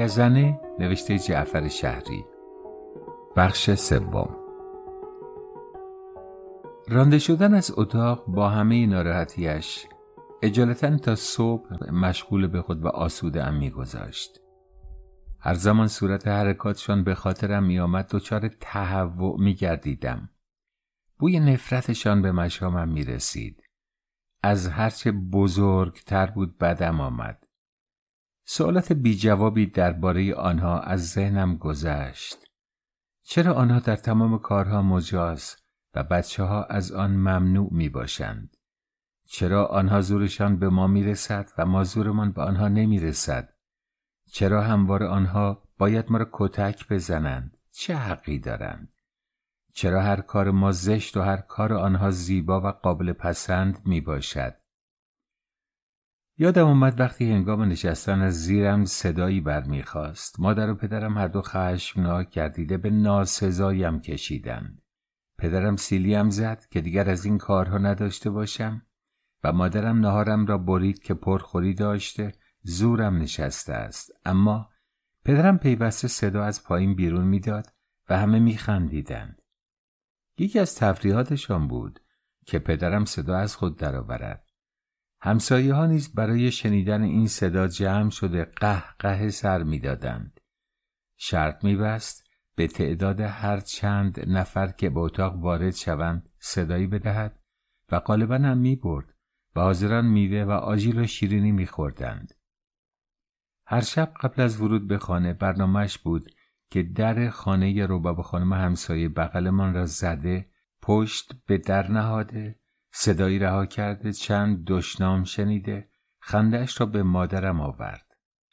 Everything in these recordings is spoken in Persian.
گزنه نوشته جعفر شهری. بخش سوم. رانده شدن از اتاق با همه ناراحتیش اجالتا تا صبح مشغول به خود و آسوده ام میگذاشت. هر زمان صورت حرکاتشان به خاطرم میآمد دچار تهوع میگردیدم. بوی نفرتشان به مشامم می‌رسید. از هرچه بزرگتر بود بدم آمد. سوالات بی جوابی درباره آنها از ذهنم گذشت چرا آنها در تمام کارها مجاز و بچه ها از آن ممنوع می باشند؟ چرا آنها زورشان به ما می رسد و ما زورمان به آنها نمی رسد؟ چرا هموار آنها باید ما را کتک بزنند؟ چه حقی دارند؟ چرا هر کار ما زشت و هر کار آنها زیبا و قابل پسند می باشد؟ یادم اومد وقتی هنگام نشستن از زیرم صدایی برمیخواست. مادر و پدرم هر دو خشمناک گردیده به ناسزایم کشیدند. پدرم سیلیم زد که دیگر از این کارها نداشته باشم و مادرم نهارم را برید که پرخوری داشته زورم نشسته است. اما پدرم پیوسته صدا از پایین بیرون می‌داد و همه میخندیدند. یکی از تفریحاتشان بود که پدرم صدا از خود درآورد. همسایه ها نیز برای شنیدن این صدا جمع شده قه قه سر می‌دادند. شرط میبست به تعداد هر چند نفر که به اتاق وارد شوند صدایی بدهد و غالبا هم می برد و حاضران میوه و آجیل و شیرینی میخوردند. هر شب قبل از ورود به خانه برنامهش بود که در خانه روباب خانم همسایه بغلمان را زده پشت به در نهاده صدایی رها کرده چند دشنام شنیده خندهاش را به مادرم آورد.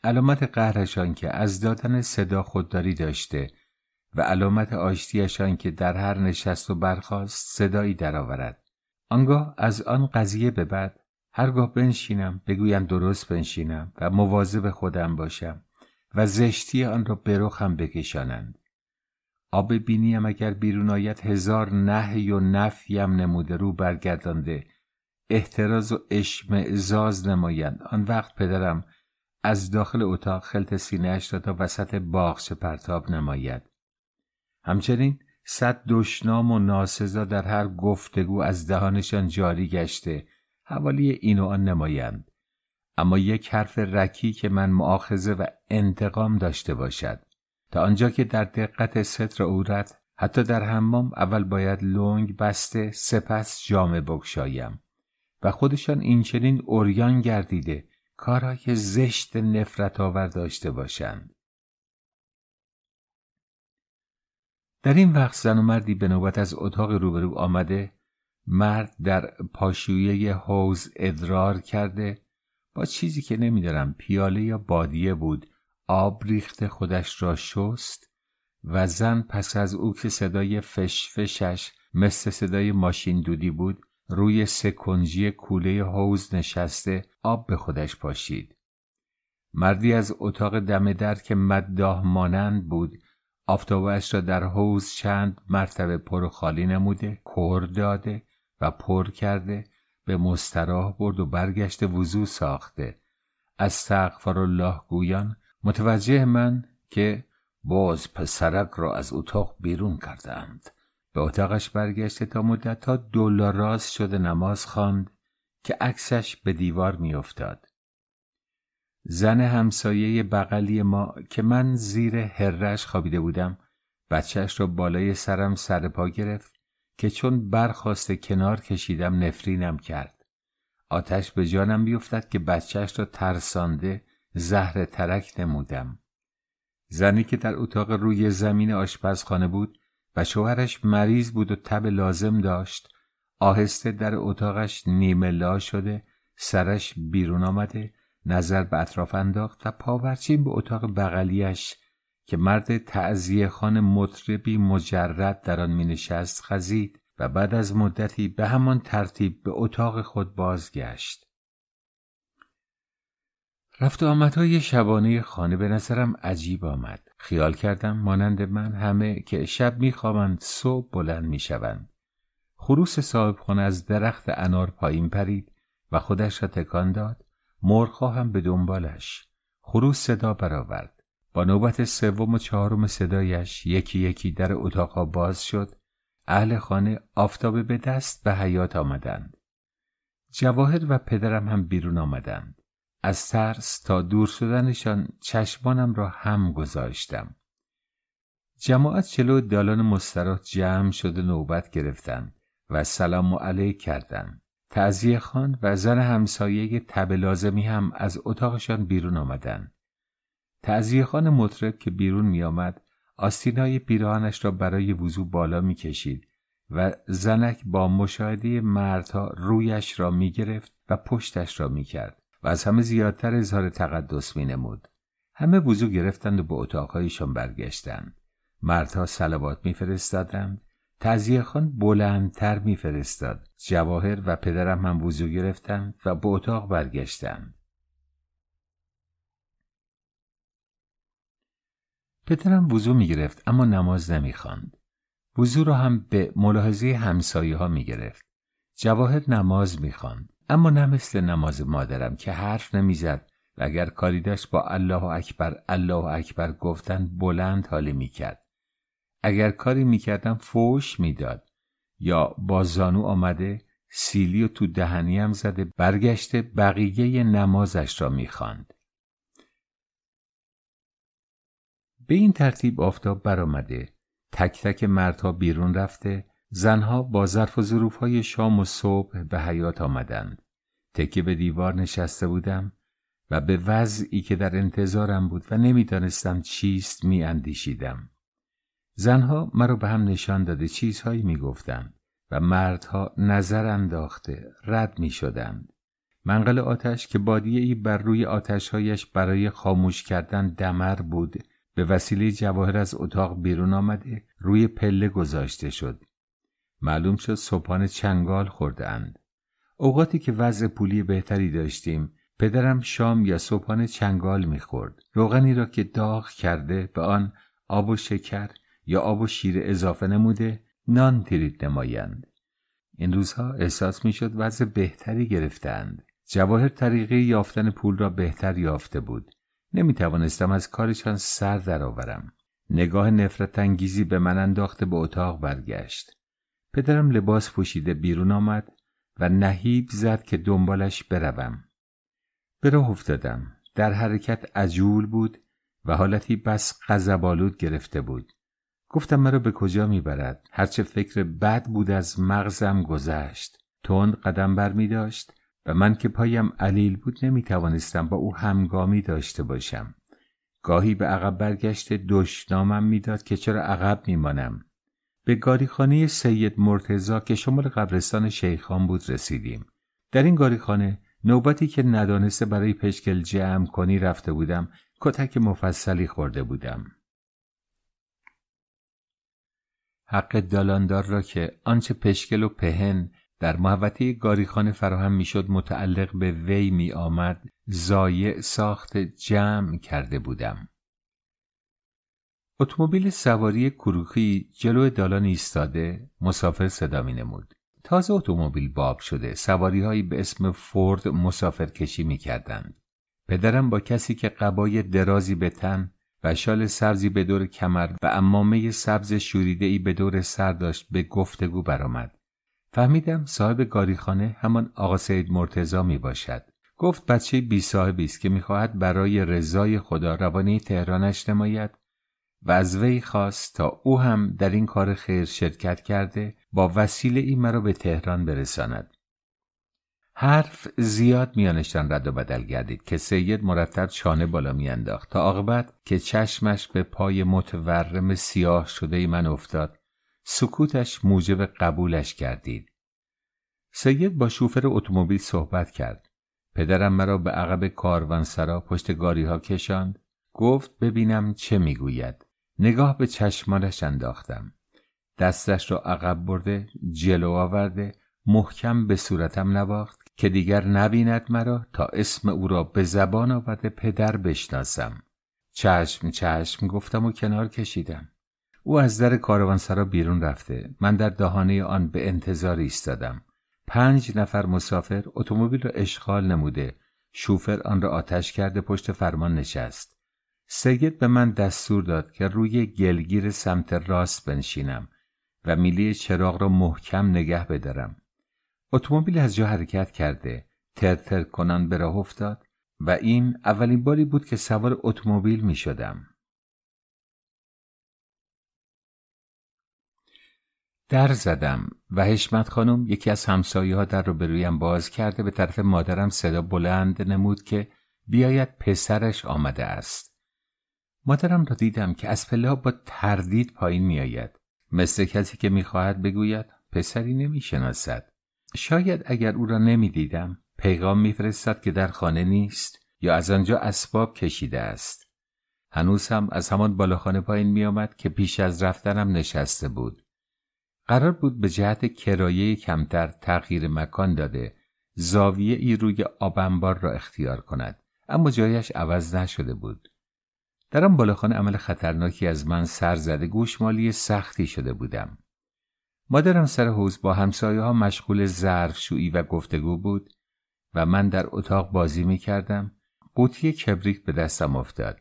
علامت قهرشان که از دادن صدا خودداری داشته و علامت آشتیشان که در هر نشست و برخواست صدایی درآورد. آنگاه از آن قضیه به بعد هرگاه بنشینم بگویم درست بنشینم و مواظب خودم باشم و زشتی آن را به رخم بکشانند. آب بینیم اگر بیرون آید هزار نهی و نفیم نموده رو برگردانده. احتراز و اشمعزاز نمایند. آن وقت پدرم از داخل اتاق خلط سینهاش را تا وسط باغچه پرتاب نماید. همچنین صد دشنام و ناسزا در هر گفتگو از دهانشان جاری گشته. حوالی این و آن نمایند. اما یک حرف رکی که من معاخذه و انتقام داشته باشد. تا آنجا که در دقت ستر عورت حتی در حمام اول باید لنگ بسته سپس جامه بگشایم. و خودشان این چنین اوریان گردیده کارهای زشت نفرت آور داشته باشند. در این وقت زن و مردی به نوبت از اتاق روبرو آمده مرد در پاشویه حوز ادرار کرده با چیزی که نمیدارم پیاله یا بادیه بود. آب ریخته خودش را شست و زن پس از او که صدای فشفشش مثل صدای ماشین دودی بود روی سکنجی کوله حوز نشسته آب به خودش پاشید. مردی از اتاق دم در که مداه مانند بود آفتابش را در حوز چند مرتبه پر و خالی نموده کر داده و پر کرده به مستراح برد و برگشت وضوع ساخته. از سقفر الله گویان متوجه من که باز پسرک را از اتاق بیرون کردند. به اتاقش برگشته تا مدتها راست شده نماز خواند که عکسش به دیوار میافتاد. زن همسایه بغلی ما که من زیر هرش خوابیده بودم بچهش را بالای سرم سر پا گرفت که چون برخواسته کنار کشیدم نفرینم کرد. آتش به جانم بیفتد که بچهش را ترسانده زهر ترک نمودم. زنی که در اتاق روی زمین آشپزخانه بود و شوهرش مریض بود و تب لازم داشت آهسته در اتاقش نیمه لا شده سرش بیرون آمده نظر به اطراف انداخت و پاورچین به اتاق بغلیش که مرد تعذیه خان مطربی مجرد در آن می نشست خزید و بعد از مدتی به همان ترتیب به اتاق خود بازگشت. رفت آمدهای شبانه خانه به نظرم عجیب آمد. خیال کردم مانند من همه که شب میخوابند صبح بلند می‌شوند. خروس صاحب خانه از درخت انار پایین پرید و خودش را تکان داد. مرخا هم به دنبالش. خروس صدا برآورد. با نوبت سوم و چهارم صدایش یکی یکی در اتاقها باز شد اهل خانه آفتابه به دست به حیات آمدند جواهر و پدرم هم بیرون آمدند از ترس تا دور شدنشان چشمانم را هم گذاشتم. جماعت چلو دالان مسترات جمع شده نوبت گرفتند و سلام و علیک کردند تعذیه خان و زن همسایه تب لازمی هم از اتاقشان بیرون آمدند تعذیه خان مطرب که بیرون می آمد آستینای پیراهنش را برای وضوع بالا می کشید و زنک با مشاهده مردها رویش را می گرفت و پشتش را می کرد و از همه زیادتر اظهار تقدس می نمود. همه وضوع گرفتند و به اتاقهایشان برگشتند. مردها سلوات میفرستادند. تعذیه خان بلندتر میفرستاد. جواهر و پدرم هم وضو گرفتند و به اتاق برگشتند. پدرم وضو می‌گرفت اما نماز نمی‌خواند. وضو را هم به ملاحظه همسایه ها می‌گرفت. جواهر نماز می‌خواند. اما نه مثل نماز مادرم که حرف نمی‌زد و اگر کاری داشت با الله اکبر الله اکبر گفتن بلند حالی می‌کرد. اگر کاری می‌کردم فوش می‌داد. یا با زانو آمده سیلی و تو دهنیم زده برگشته بقیه نمازش را می‌خواند. به این ترتیب آفتاب برآمده. تک تک مردها بیرون رفته. زنها با ظرف و ظروفهای شام و صبح به حیات آمدند تکه به دیوار نشسته بودم و به وضعی که در انتظارم بود و نمی‌دانستم چیست میاندیشیدم زنها مرا به هم نشان داده چیزهایی می‌گفتند و مردها نظر انداخته رد می شدند. منقل آتش که بادیه ای بر روی آتشهایش برای خاموش کردن دمر بود به وسیله جواهر از اتاق بیرون آمده روی پله گذاشته شد. معلوم شد صبحانه چنگال خورده اند. اوقاتی که وضع پولی بهتری داشتیم پدرم شام یا صبحانه چنگال می‌خورد. روغنی را که داغ کرده به آن آب و شکر یا آب و شیر اضافه نموده نان ترید نمایند. این روزها احساس می‌شد وضع بهتری گرفتند جواهر طریقه یافتن پول را بهتر یافته بود. نمی توانستم از کارشان سر درآورم. نگاه نفرت انگیزی به من انداخته به اتاق برگشت. پدرم لباس پوشیده بیرون آمد و نهیب زد که دنبالش بروم. به راه افتادم. در حرکت عجول بود و حالتی بس غضبآلود گرفته بود. گفتم مرا به کجا می‌برد؟ هرچه فکر بد بود از مغزم گذشت. تند قدم بر می داشت و من که پایم علیل بود نمی توانستم با او همگامی داشته باشم. گاهی به عقب برگشت دشنامم می‌داد که چرا عقب میمانم. به گاریخانه سید مرتزا که شمال قبرستان شیخان بود رسیدیم. در این گاریخانه نوبتی که ندانسته برای پشکل جمع کنی رفته بودم کتک مفصلی خورده بودم. حق دالاندار را که آنچه پشکل و پهن در محوطه گاریخانه فراهم می‌شد متعلق به وی می آمد زایع ساخت جمع کرده بودم. اتومبیل سواری کروخی جلو دالان ایستاده مسافر صدا می نمود. تازه اتومبیل باب شده سواری به اسم فورد مسافر کشی می کردند. پدرم با کسی که قبای درازی به تن و شال سبزی به دور کمر و امامه سبز شوریده ای به دور سر داشت به گفتگو برآمد. فهمیدم صاحب گاریخانه همان آقا سید مرتزا می باشد. گفت بچه بی صاحبی است که می‌خواهد برای رضای خدا روانه تهرانش نماید و از وی خواست تا او هم در این کار خیر شرکت کرده با وسیله ای مرا به تهران برساند. حرف زیاد میانشان رد و بدل گردید که سید مرتب چانه بالا میانداخت تا عاقبت که چشمش به پای متورم سیاه شده من افتاد. سکوتش موجب قبولش کردید. سید با شوفر اتومبیل صحبت کرد. پدرم مرا به عقب کاروانسرا پشت گاری ها کشاند. گفت ببینم چه می‌گوید. نگاه به چشمانش انداختم. دستش را عقب برده جلو آورده محکم به صورتم نواخت که دیگر نبیند مرا تا اسم او را به زبان آورده پدر بشناسم. چشم چشم گفتم و کنار کشیدم. او از در کاروانسرا بیرون رفته. من در دهانه آن به انتظار ایستادم. پنج نفر مسافر اتومبیل را اشغال نموده. شوفر آن را آتش کرده پشت فرمان نشست. سید به من دستور داد که روی گلگیر سمت راست بنشینم و میلی چراغ را محکم نگه بدارم. اتومبیل از جا حرکت کرده ترتر کنان به راه افتاد و این اولین باری بود که سوار اتومبیل می شدم. در زدم و حشمت خانم یکی از همسایه ها در رو به رویم باز کرده به طرف مادرم صدا بلند نمود که بیاید پسرش آمده است. مادرم را دیدم که از پله با تردید پایین می آید. مثل کسی که می‌خواهد بگوید پسری نمی‌شناسد. شاید اگر او را نمی‌دیدم پیغام میفرستد که در خانه نیست یا از آنجا اسباب کشیده است. هنوز هم از همان بالاخانه پایین میآمد که پیش از رفتنم نشسته بود. قرار بود به جهت کرایه کمتر تغییر مکان داده زاویه ای روی آبنبار را اختیار کند اما جایش عوض نشده بود در آن بالاخانه عمل خطرناکی از من سر زده گوشمالی سختی شده بودم. مادرم سر حوز با همسایه ها مشغول ظرفشویی و گفتگو بود و من در اتاق بازی می کردم قوطی کبریت به دستم افتاد.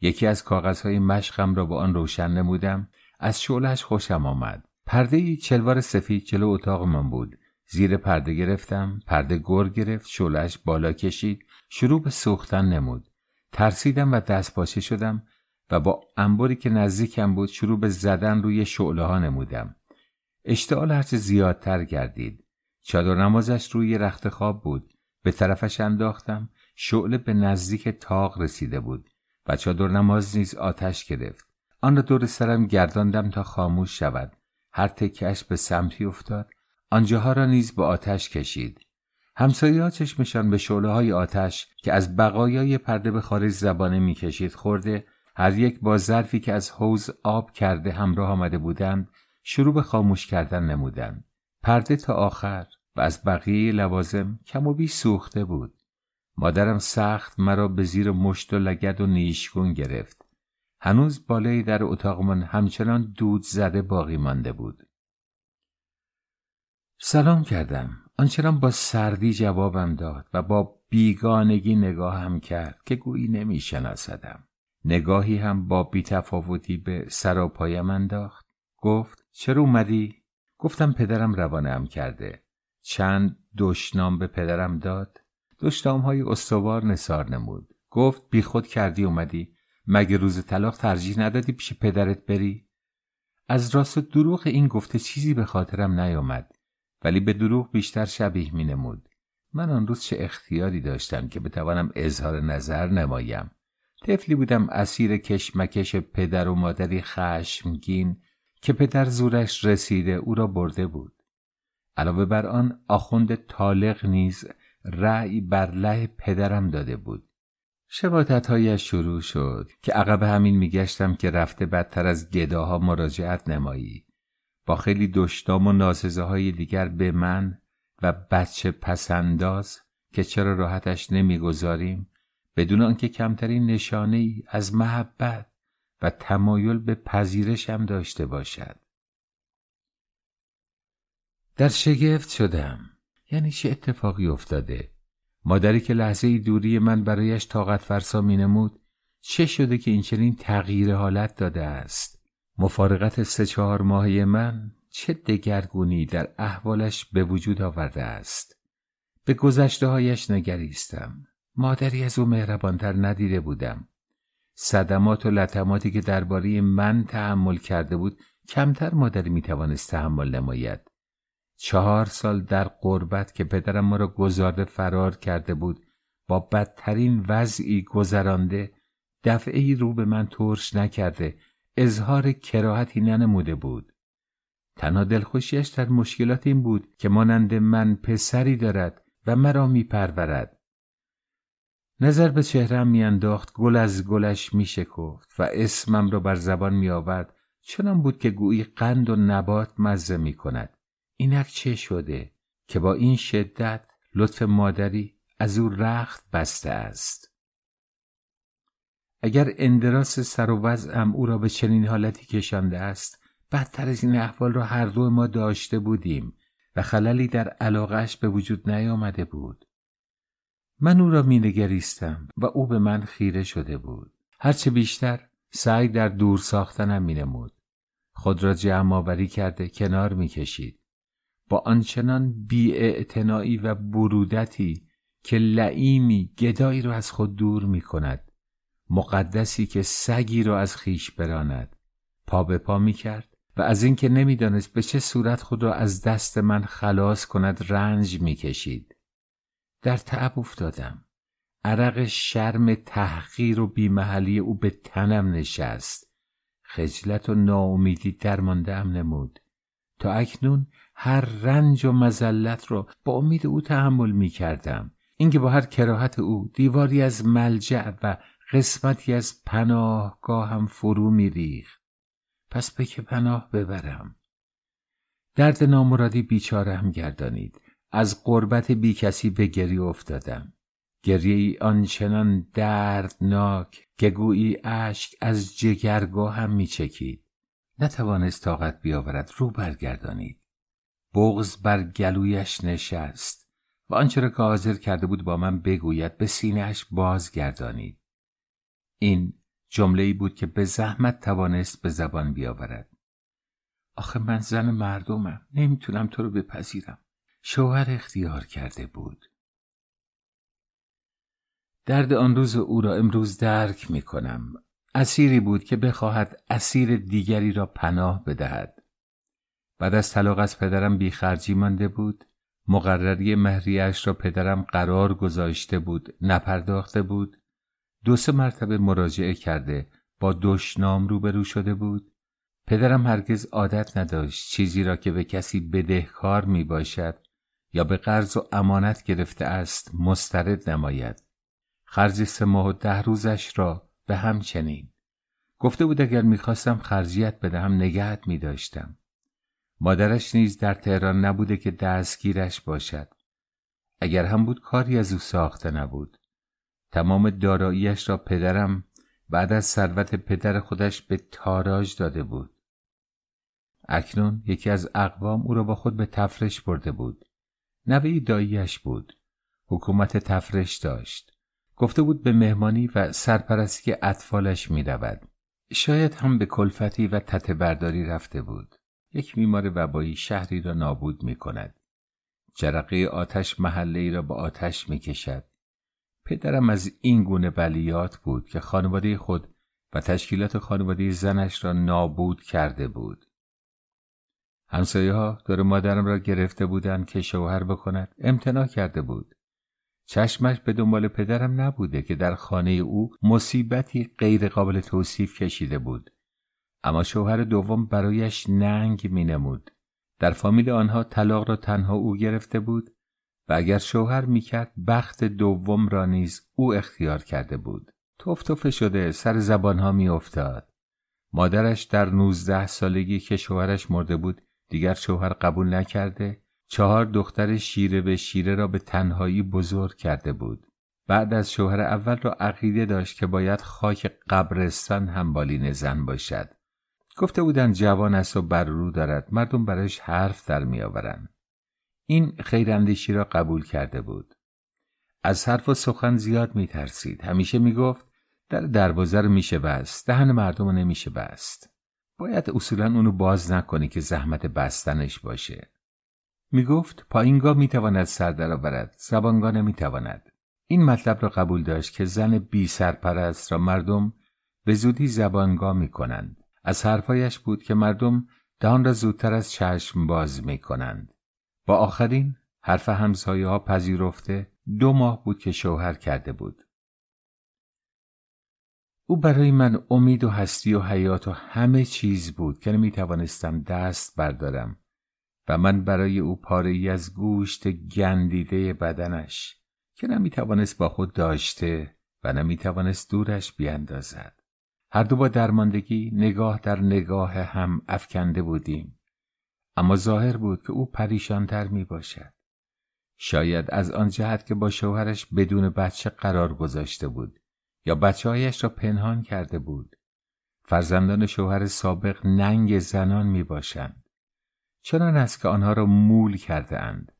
یکی از کاغذهای مشقم را با آن روشن نمودم. از شعلش خوشم آمد. پرده چلوار سفید جلو اتاق من بود. زیر پرده گرفتم پرده گر گرفت شلش بالا کشید شروع به سوختن نمود. ترسیدم و دست پاچه شدم و با انباری که نزدیکم بود شروع به زدن روی شعله ها نمودم. اشتعال هرچه زیادتر گردید. چادر نمازش روی رخت خواب بود. به طرفش انداختم. شعله به نزدیک تاق رسیده بود و چادر نماز نیز آتش گرفت. آن را دور سرم گرداندم تا خاموش شود. هر تکش به سمتی افتاد. آنجاها را نیز به آتش کشید. همسایه ها چشمشان به شعله های آتش که از بقایای پرده به خارج زبانه می‌کشید خورده هر یک با ظرفی که از حوز آب کرده همراه آمده بودند شروع به خاموش کردن نمودند پرده تا آخر و از بقیه لوازم کم و بی سوخته بود مادرم سخت مرا به زیر مشت و لگد و نیشگون گرفت هنوز بالای در اتاقمان همچنان دود زده باقی مانده بود. سلام کردم. آنچنان با سردی جوابم داد و با بیگانگی نگاه هم کرد که گویی نمی شناسدم. نگاهی هم با بیتفاوتی به سراپایم انداخت. گفت چرا اومدی؟ گفتم پدرم روانه کرده. چند دشنام به پدرم داد. دشنام های استوار نصار نمود. گفت بیخود کردی اومدی مگه روز طلاق ترجیح ندادی پیش پدرت بری؟ از راست و دروغ این گفته چیزی به خاطرم نیامد ولی به دروغ بیشتر شبیه می نمود. من آن روز چه اختیاری داشتم که بتوانم اظهار نظر نمایم. طفلی بودم اسیر کشمکش پدر و مادری خشمگین که پدر زورش رسیده او را برده بود. علاوه بر آن آخوند طالق نیز رأی بر له پدرم داده بود. شباتت شروع شد که عقب همین میگشتم که رفته بدتر از گداها مراجعت نمایی با خیلی دشتام و ناززه های دیگر به من و بچه پسنداز که چرا راحتش نمی‌گذاریم بدون آنکه کمترین نشانه ای از محبت و تمایل به پذیرشم داشته باشد. در شگفت شدم. یعنی چه اتفاقی افتاده؟ مادری که لحظه دوری من برایش طاقت فرسا می نمود چه شده که این چنین تغییر حالت داده است؟ مفارقت سه چهار ماهه من چه دگرگونی در احوالش به وجود آورده است. به گذشته هایش نگریستم. مادری از او مهربانتر ندیده بودم. صدمات و لطماتی که درباره من تحمل کرده بود کمتر مادری می‌توانست تحمل نماید. چهار سال در قربت که پدرم ما را گذارده فرار کرده بود با بدترین وضعی گذرانده دفعه رو به من ترش نکرده اظهار کراهتی ننموده بود. تنها دلخوشیش در مشکلات این بود که مانند من پسری دارد و مرا میپرورد. نظر به چهرم میانداخت گل از گلش میشکفت و اسمم را بر زبان میآورد. چنان بود که گویی قند و نبات مزه می‌کند. اینک چه شده که با این شدت لطف مادری از او رخت بسته است؟ اگر اندراس سر و وضعم او را به چنین حالتی کشانده است بدتر از این احوال را هر دو ما داشته بودیم و خللی در علاقش به وجود نیامده بود من او را مینگریستم و او به من خیره شده بود هرچه بیشتر سعی در دور ساختنم می نمود. خود را جمع کرده کنار می کشید. با آنچنان بی و برودتی که لعیمی گدایی را از خود دور می کند. مقدسی که سگی را از خیش براند. پا به پا می کرد و از اینکه نمی‌دانست به چه صورت خود را از دست من خلاص کند رنج می کشید. در تعب افتادم. عرق شرم تحقیر و بیمحلی او به تنم نشست. خجلت و ناامیدی درمانده ام نمود. تا اکنون هر رنج و مزلت را با امید او تحمل می کردم. اینکه با هر کراهت او دیواری از ملجع و قسمتی از پناهگاه هم فرو میریخت. پس به که پناه ببرم؟ درد نامرادی بیچاره هم گردانید. از قربت بی کسی به گریه افتادم. گریه ای آنچنان دردناک که گویی اشک از جگرگاه هم میچکید. نتوانست طاقت بیاورد رو برگردانید. بغز بر گلویش نشست و آنچه را که حاضر کرده بود با من بگوید به سینهاش بازگردانید. این جمله بود که به زحمت توانست به زبان بیاورد. آخه من زن مردمم نمی‌تونم تو رو بپذیرم. شوهر اختیار کرده بود. درد آن روز او را امروز درک می کنم اسیری بود که بخواهد اسیر دیگری را پناه بدهد. بعد از طلاق از پدرم بیخرجی مانده بود. مقرری مهریش را پدرم قرار گذاشته بود نپرداخته بود. دو سه مرتبه مراجعه کرده با دشنام روبرو شده بود پدرم هرگز عادت نداشت چیزی را که به کسی بدهکار می باشد یا به قرض و امانت گرفته است مسترد نماید خرج سه ماه و ده روزش را به همچنین گفته بود اگر می‌خواستم خرجیت بدهم نگهت می داشتم. مادرش نیز در تهران نبوده که دستگیرش باشد. اگر هم بود کاری از او ساخته نبود. تمام داراییش را پدرم بعد از ثروت پدر خودش به تاراج داده بود. اکنون یکی از اقوام او را با خود به تفرش برده بود. نوی داییش بود. حکومت تفرش داشت. گفته بود به مهمانی و سرپرستی اطفالش می رود. شاید هم به کلفتی و تته برداری رفته بود. یک میمار وبایی شهری را نابود می کند. جرقه آتش محله ای را با آتش می کشد. پدرم از این گونه بلیات بود که خانواده خود و تشکیلات خانواده زنش را نابود کرده بود. همسایه ها دور مادرم را گرفته بودند که شوهر بکند امتناع کرده بود. چشمش به دنبال پدرم نبوده که در خانه او مصیبتی غیر قابل توصیف کشیده بود. اما شوهر دوم برایش ننگ می نمود. در فامیل آنها طلاق را تنها او گرفته بود و اگر شوهر می‌کرد بخت دوم را نیز او اختیار کرده بود. توف شده سر زبانها میافتاد. مادرش در نوزده سالگی که شوهرش مرده بود دیگر شوهر قبول نکرده چهار دختر شیره به شیره را به تنهایی بزرگ کرده بود. بعد از شوهر اول را عقیده داشت که باید خاک قبرستان هم بالین زن باشد. گفته بودند جوان است و بر رو دارد. مردم برایش حرف در میآورند. این خیراندیشی را قبول کرده بود. از حرف و سخن زیاد می ترسید همیشه می گفت در دروازه رو میشه بست دهن مردم رو نمیشه بست. باید اصولا اونو باز نکنی که زحمت بستنش باشه. می گفت پایینگاه می تواند سر درآورد زبانگاه نمی تواند این مطلب را قبول داشت که زن بی سرپرست را مردم به زودی زبانگاه می کنند از حرفایش بود که مردم دهان را زودتر از چشم باز می کنند با آخرین حرف همسایه ها پذیرفته دو ماه بود که شوهر کرده بود. او برای من امید و هستی و حیات و همه چیز بود که نمی توانستم دست بردارم و من برای او پاره ای از گوشت گندیده بدنش که نمی توانست با خود داشته و نمی توانست دورش بیاندازد. هر دو با درماندگی نگاه در نگاه هم افکنده بودیم. اما ظاهر بود که او پریشانتر می باشد. شاید از آن جهت که با شوهرش بدون بچه قرار گذاشته بود یا بچه هایش را پنهان کرده بود. فرزندان شوهر سابق ننگ زنان می باشند. چنان است که آنها را مول کرده اند.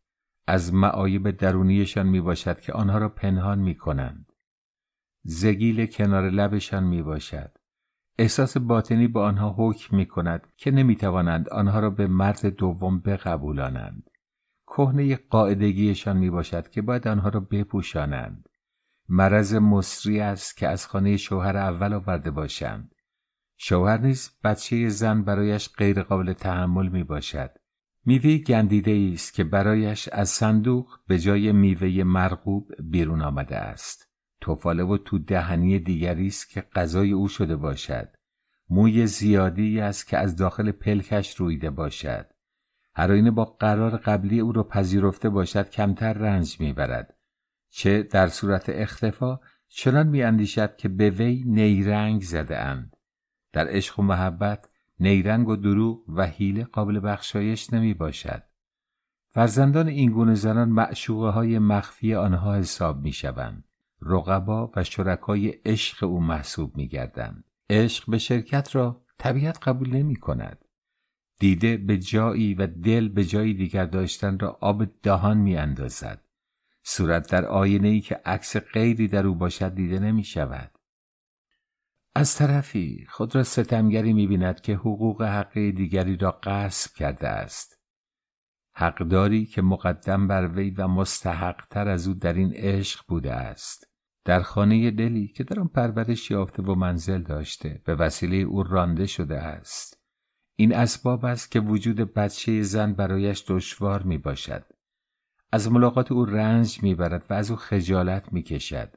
از معایب درونیشان می باشد که آنها را پنهان می کنند. زگیل کنار لبشان می باشد احساس باطنی به آنها حکم می کند که نمی توانند آنها را به مرد دوم بقبولانند. کهنه قاعدگیشان می باشد که باید آنها را بپوشانند. مرض مصری است که از خانه شوهر اول آورده باشند. شوهر نیز بچه زن برایش غیرقابل تحمل می باشد میوه گندیده است که برایش از صندوق به جای میوه مرغوب بیرون آمده است. توفاله و تو دهنی دیگری است که غذای او شده باشد موی زیادی است که از داخل پلکش رویده باشد هر با قرار قبلی او را پذیرفته باشد کمتر رنج می‌برد چه در صورت اختفا چنان میاندیشد که به وی نیرنگ زده اند در عشق و محبت نیرنگ و دروغ و حیله قابل بخشایش نمی باشد. فرزندان این گونه زنان معشوقه های مخفی آنها حساب می شوند. رقبا و شرکای عشق او محسوب می گردند. عشق به شرکت را طبیعت قبول نمی کند. دیده به جایی و دل به جایی دیگر داشتن را آب دهان می اندازد. صورت در آینه ای که عکس غیری در او باشد دیده نمی شود. از طرفی خود را ستمگری می بیند که حقوق حقی دیگری را غصب کرده است. حقداری که مقدم بر وی و مستحق تر از او در این عشق بوده است. در خانه دلی که در آن پرورش یافته و منزل داشته به وسیله او رانده شده است. این اسباب است که وجود بچه زن برایش دشوار می باشد. از ملاقات او رنج می برد و از او خجالت می کشد.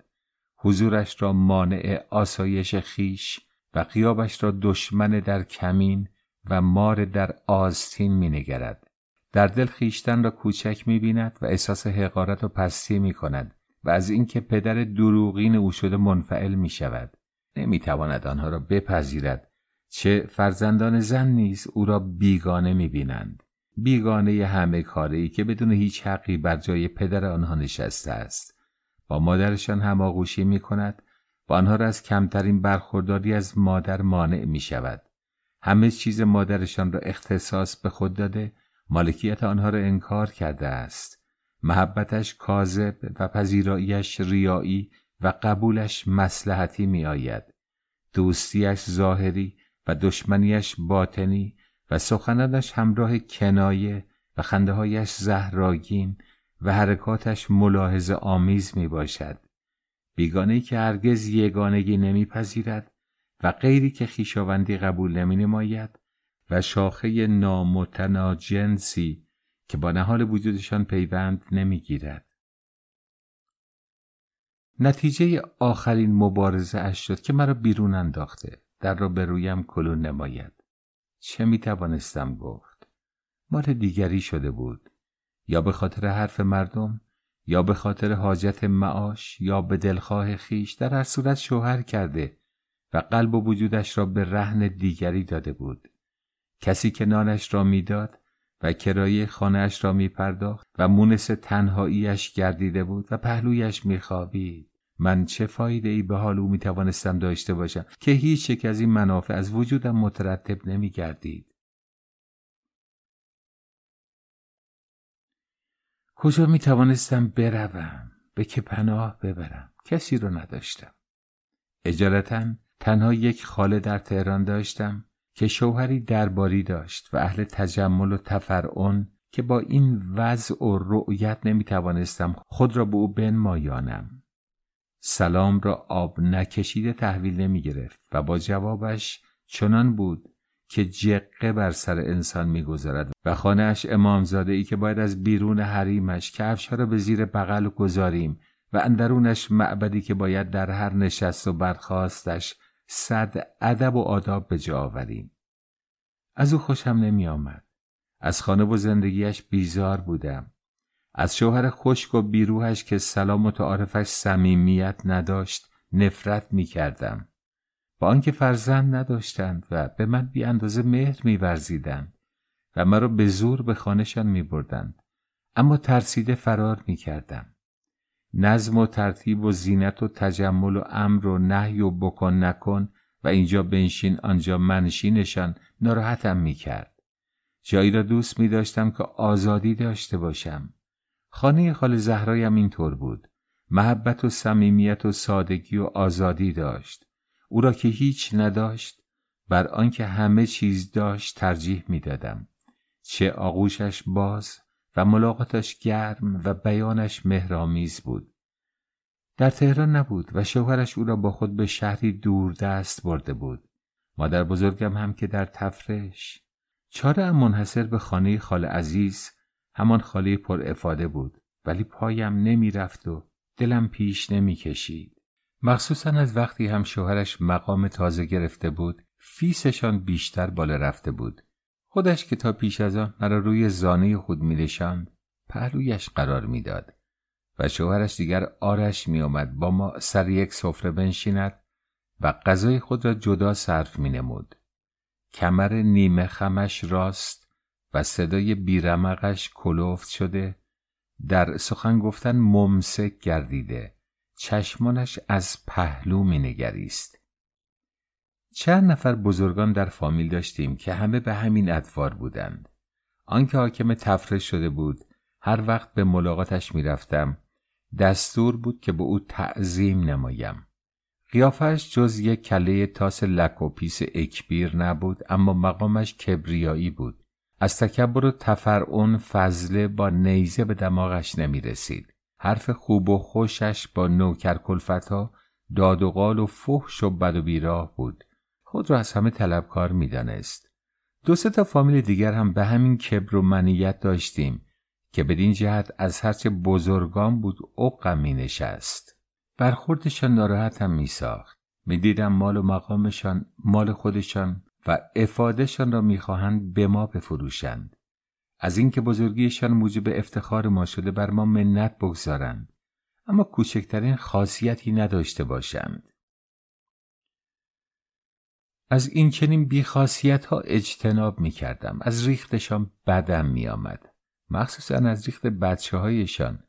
حضورش را مانع آسایش خیش و قیابش را دشمن در کمین و مار در آستین می نگرد. در دل خیشتن را کوچک می بیند و احساس حقارت و پستی می کند و از اینکه پدر دروغین او شده منفعل می شود. نمی تواند آنها را بپذیرد چه فرزندان زن نیز او را بیگانه می بینند. بیگانه همه کاری که بدون هیچ حقی بر جای پدر آنها نشسته است. با مادرشان هماغوشی می کند و آنها را از کمترین برخورداری از مادر مانع می شود. همه چیز مادرشان را اختصاص به خود داده مالکیت آنها را انکار کرده است. محبتش کاذب و پذیراییش ریایی و قبولش مسلحتی می آید. دوستیش ظاهری و دشمنیش باطنی و سخنانش همراه کنایه و خندههایش زهراگین و حرکاتش ملاحظه آمیز می باشد. بیگانه که هرگز یگانگی نمیپذیرد و غیری که خیشاوندی قبول نمی نماید و شاخه نامتناجنسی که با نهال وجودشان پیوند نمی‌گیرد. نتیجه آخرین مبارزه اش شد که مرا بیرون انداخته در را به رویم کلون نماید. چه می توانستم گفت؟ مال دیگری شده بود. یا به خاطر حرف مردم یا به خاطر حاجت معاش یا به دلخواه خیش در هر صورت شوهر کرده و قلب و وجودش را به رهن دیگری داده بود کسی که نانش را می‌داد و کرایه خانهاش را می پرداخت و مونس تنهاییش گردیده بود و پهلویش میخوابید. من چه فایده ای به حال او می توانستم داشته باشم که هیچ یک از این منافع از وجودم مترتب نمی گردید. کجا می توانستم بروم؟ به که پناه ببرم؟ کسی رو نداشتم. اجالتا تنها یک خاله در تهران داشتم. که شوهری درباری داشت و اهل تجمل و تفرعن که با این وضع و رؤیت نمی توانستم خود را به او بنمایانم. سلام را آب نکشیده تحویل نمی گرفت و با جوابش چنان بود که جقه بر سر انسان می‌گذارد و خانهاش امامزاده ای که باید از بیرون حریمش کفش را به زیر بغل گذاریم و اندرونش معبدی که باید در هر نشست و برخواستش صد ادب و آداب به جا آوریم از او خوشم نمی آمد. از خانه و زندگیش بیزار بودم از شوهر خشک و بیروهش که سلام و تعارفش صمیمیت نداشت نفرت می کردم. با آنکه فرزند نداشتند و به من بی اندازه مهر میورزیدند و مرا به زور به خانهشان می بردند. اما ترسیده فرار می کردم. نظم و ترتیب و زینت و تجمل و امر و نهی و بکن نکن و اینجا بنشین آنجا منشینشان ناراحتم می کرد. جایی را دوست می داشتم که آزادی داشته باشم. خانه خال زهرایم اینطور بود. محبت و صمیمیت و سادگی و آزادی داشت او را که هیچ نداشت بر آنکه همه چیز داشت ترجیح می‌دادم چه آغوشش باز و ملاقاتش گرم و بیانش مهرامیز بود در تهران نبود و شوهرش او را با خود به شهری دور دست برده بود مادر بزرگم هم که در تفرش چاره منحصر به خانه خال عزیز همان خاله پر افاده بود ولی پایم نمی رفت و دلم پیش نمی کشید. مخصوصا از وقتی هم شوهرش مقام تازه گرفته بود فیسشان بیشتر بالا رفته بود. خودش که تا پیش از آن مرا روی زانه خود می نشاند پهلویش قرار می‌داد و شوهرش دیگر آرش می آمد با ما سر یک سفره بنشیند و غذای خود را جدا صرف می نمود. کمر نیمه خمش راست و صدای بیرمقش کلوفت شده در سخن گفتن ممسک گردیده چشمانش از پهلو می نگریست. چند نفر بزرگان در فامیل داشتیم که همه به همین ادوار بودند. آنکه حاکم تفرش شده بود هر وقت به ملاقاتش می‌رفتم دستور بود که به او تعظیم نمایم. قیافش جز یک کله تاس لک و پیس اکبیر نبود اما مقامش کبریایی بود. از تکبر و تفرعون فضله با نیزه به دماغش نمی رسید. حرف خوب و خوشش با نوکر کلفتا داد و قال و فحش و بد و بیراه بود. خود را از همه طلبکار می دانست. دو سه تا فامیل دیگر هم به همین کبر و منیت داشتیم که بدین جهت از هرچه بزرگان بود عقم می نشست. برخوردشان ناراحتم می ساخت. می دیدم مال و مقامشان مال خودشان و افادهشان را می‌خواهند به ما بفروشند از اینکه بزرگیشان موجب افتخار ما شده بر ما منت بگذارند اما کوچکترین خاصیتی نداشته باشند از این چنین بیخاصیت ها اجتناب می کردم. از ریختشان بدم می آمد. مخصوصا از ریخت بچه هایشان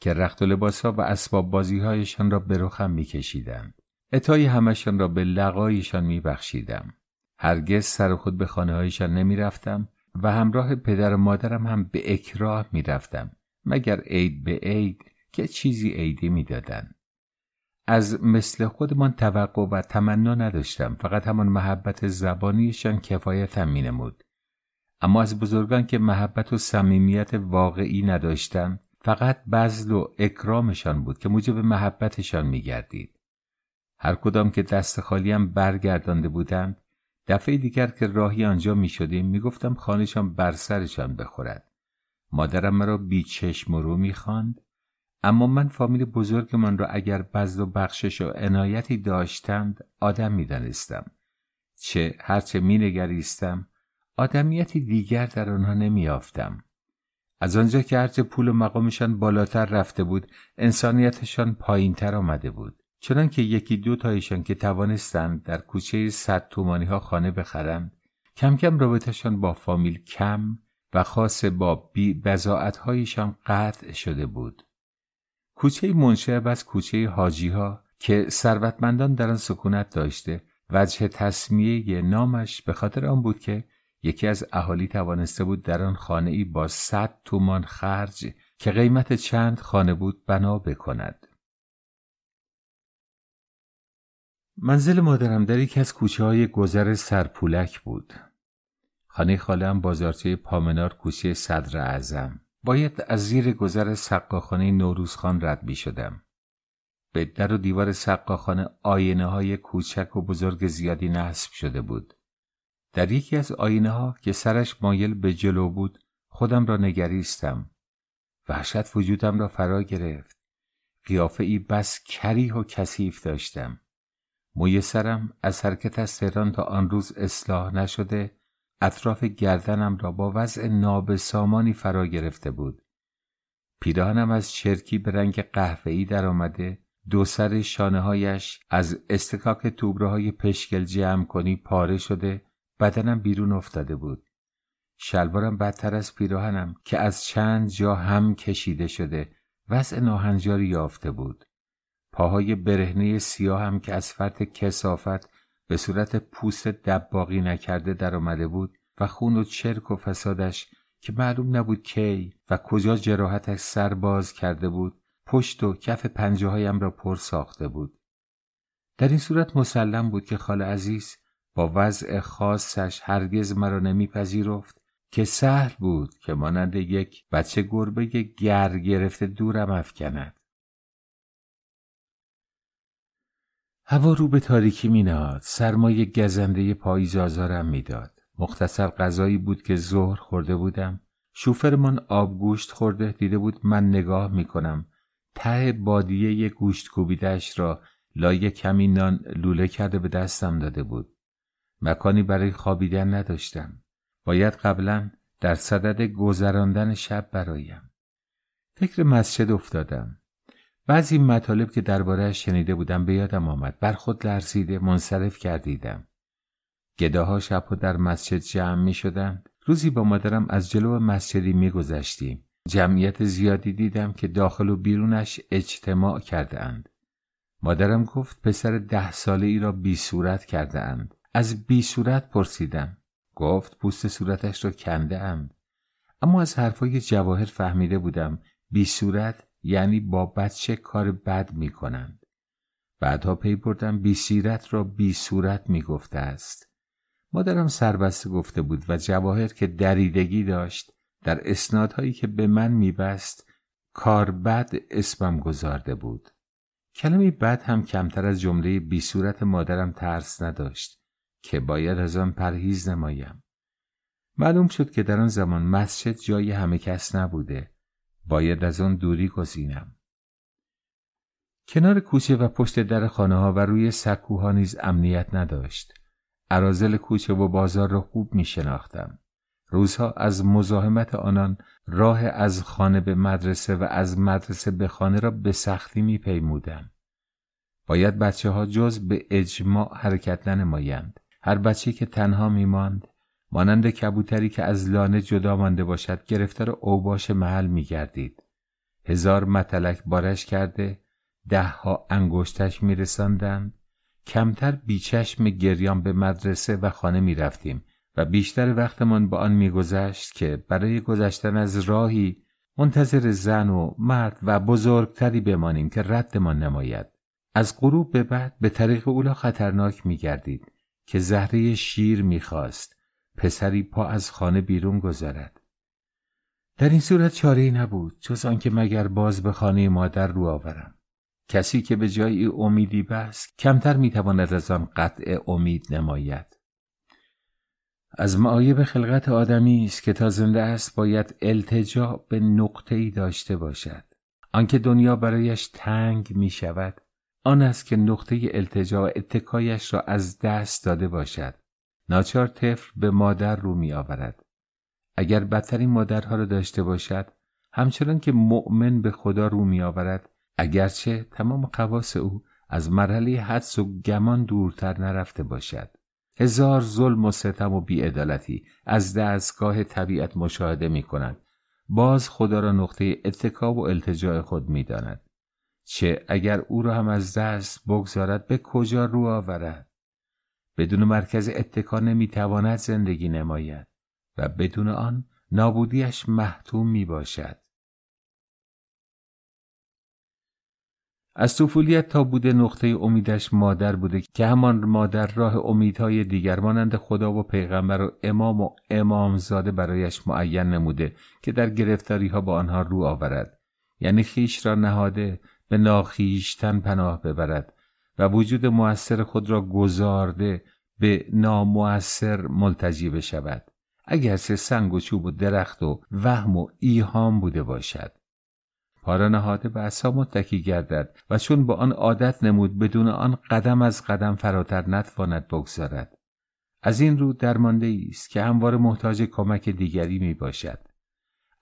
که رخت و لباس ها و اسباب بازی هایشان را به رخم می کشیدند. اتای همشان را به لقایشان می بخشیدم. هرگز سر خود به خانه هایشان نمی رفتم و همراه پدر و مادرم هم به اکراه می رفتم مگر عید به عید که چیزی عیدی می دادن. از مثل خودمان توقع و تمنا نداشتم فقط همان محبت زبانیشان کفایتم می نمود. اما از بزرگان که محبت و صمیمیت واقعی نداشتم فقط بزل و اکرامشان بود که موجب محبتشان می گردید. هر کدام که دست خالیم برگردانده بودند دفعه دیگر که راهی آنجا می شدیم می گفتم خانشان بر سرشان بخورد. مادرم مرا بی چشم رو می خاند. اما من فامیل بزرگ من را اگر بزد و بخشش و عنایتی داشتند آدم می دانستم. چه هرچه می نگریستم آدمیتی دیگر در آنها نمی آفتم. از آنجا که هرچه پول و مقامشان بالاتر رفته بود انسانیتشان پایینتر آمده بود. چنانکه یکی دو تایشان که توانستند در کوچه صد تومانی ها خانه بخرند کم کم رابطهشان با فامیل کم و خاص با بی هایشان قطع شده بود. کوچه منشعب از کوچه حاجی ها که ثروتمندان در آن سکونت داشته وجه تصمیه نامش به خاطر آن بود که یکی از اهالی توانسته بود در آن خانه ای با صد تومان خرج که قیمت چند خانه بود بنا بکند. منزل مادرم در یکی از کوچه های گذر سرپولک بود. خانه خالم بازارچه پامنار کوچه صدر اعظم. باید از زیر گذر سقاخانه نوروزخان رد می شدم. به در و دیوار سقاخانه آینه های کوچک و بزرگ زیادی نصب شده بود. در یکی از آینه ها که سرش مایل به جلو بود خودم را نگریستم. وحشت وجودم را فرا گرفت. قیافه ای بس کریح و کثیف داشتم. موی سرم از حرکت از تهران تا آن روز اصلاح نشده اطراف گردنم را با وضع نابسامانی فرا گرفته بود. پیراهنم از چرکی به رنگ قهوه‌ای در آمده دو سر شانه هایش از استکاک توبره های پشکل جمع کنی پاره شده بدنم بیرون افتاده بود. شلوارم بدتر از پیراهنم که از چند جا هم کشیده شده وضع ناهنجاری یافته بود. پاهای برهنه سیاه هم که از فرط کسافت به صورت پوست دباقی نکرده در آمده بود و خون و چرک و فسادش که معلوم نبود کی و کجا جراحتش سر باز کرده بود پشت و کف پنجه هایم را پر ساخته بود. در این صورت مسلم بود که خال عزیز با وضع خاصش هرگز مرا نمیپذیرفت که سهل بود که مانند یک بچه گربه گر گرفته دورم افکند. هوا رو به تاریکی می نهاد سرمایه گزنده پاییز آزارم می‌داد. مختصر غذایی بود که ظهر خورده بودم. شوفرمان آبگوشت خورده. دیده بود من نگاه می کنم ته بادیه گوشت کوبیدهش را لای کمی نان لوله کرده به دستم داده بود. مکانی برای خوابیدن نداشتم. باید قبلا در صدد گذراندن شب برایم. فکر مسجد افتادم. بعضی مطالب که درباره شنیده بودم به یادم آمد بر خود لرزیده منصرف کردیدم گداها شبها در مسجد جمع می شدند روزی با مادرم از جلو مسجدی می گذشتیم جمعیت زیادی دیدم که داخل و بیرونش اجتماع کرده اند. مادرم گفت پسر ده ساله ای را بی صورت کرده اند. از بی صورت پرسیدم. گفت پوست صورتش را کنده اند. اما از حرفای جواهر فهمیده بودم بی صورت یعنی با بچه کار بد می کنند. بعدها پی بردم بی سیرت را بی صورت می گفته است. مادرم سربسته گفته بود و جواهر که دریدگی داشت در اسنادهایی که به من میبست کار بد اسمم گذارده بود. کلمی بد هم کمتر از جمله بی صورت مادرم ترس نداشت که باید از آن پرهیز نمایم. معلوم شد که در آن زمان مسجد جای همه کس نبوده باید از آن دوری گزینم کنار کوچه و پشت در خانه ها و روی سکوها نیز امنیت نداشت عرازل کوچه و بازار را خوب می شناختم روزها از مزاحمت آنان راه از خانه به مدرسه و از مدرسه به خانه را به سختی می پیمودم. باید بچه ها جز به اجماع حرکت ننمایند. هر بچه که تنها می ماند مانند کبوتری که از لانه جدا مانده باشد گرفتار اوباش محل می گردید. هزار متلک بارش کرده دهها انگشتش می رسندند. کمتر بیچشم گریان به مدرسه و خانه می رفتیم و بیشتر وقتمان با آن میگذشت که برای گذشتن از راهی منتظر زن و مرد و بزرگتری بمانیم که ردمان نماید از غروب به بعد به طریق اولا خطرناک میگردید که زهره شیر می‌خواست پسری پا از خانه بیرون گذارد در این صورت چاره نبود جز آنکه مگر باز به خانه مادر رو آورم. کسی که به جای امیدی بست کمتر می‌تواند از آن قطع امید نماید. از معایب خلقت آدمی است که تا زنده است باید التجا به نقطه ای داشته باشد. آنکه دنیا برایش تنگ می شود آن است که نقطه التجا اتکایش را از دست داده باشد. ناچار طفل به مادر رو می آورد اگر بدترین مادرها را داشته باشد همچنان که مؤمن به خدا رو می آورد اگرچه تمام خواص او از مرحله حدس و گمان دورتر نرفته باشد هزار ظلم و ستم و بیعدالتی از دستگاه طبیعت مشاهده می کند. باز خدا را نقطه اتکا و التجاع خود می داند. چه اگر او را هم از دست بگذارد به کجا رو آورد؟ بدون مرکز اتکا نمی تواند زندگی نماید و بدون آن نابودیش محتوم می باشد. از طفولیت تا بوده نقطه امیدش مادر بوده که همان مادر راه امیدهای دیگر مانند خدا و پیغمبر و امام و امامزاده برایش معین نموده که در گرفتاری ها با آنها رو آورد یعنی خیش را نهاده به ناخیشتن پناه ببرد و وجود موثر خود را گذارده به نامؤثر ملتجی بشود. اگرچه سنگ و چوب و درخت و وهم و ایهام بوده باشد. پارا نهاده به اصا متکی گردد و چون با آن عادت نمود بدون آن قدم از قدم فراتر نتواند بگذارد. از این رو درمانده است که همواره محتاج کمک دیگری می باشد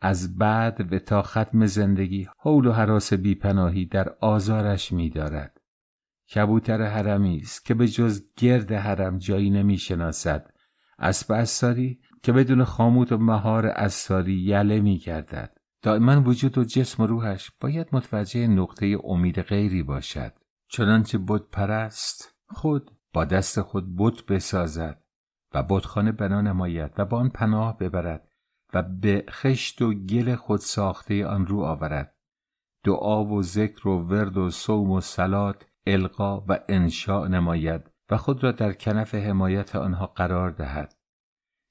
از بعد و تا ختم زندگی حول و حراس بیپناهی در آزارش می دارد کبوتر حرمی است که به جز گرد حرم جایی نمی شناسد اسب اساری که بدون خاموت و مهار اساری یله می گردد دائما وجود و جسم و روحش باید متوجه نقطه امید غیری باشد. چنانچه بود پرست خود با دست خود بت بسازد و بتخانه بنا نماید و با آن پناه ببرد و به خشت و گل خود ساخته آن رو آورد. دعا و ذکر و ورد و صوم و سلات القا و انشاء نماید و خود را در کنف حمایت آنها قرار دهد.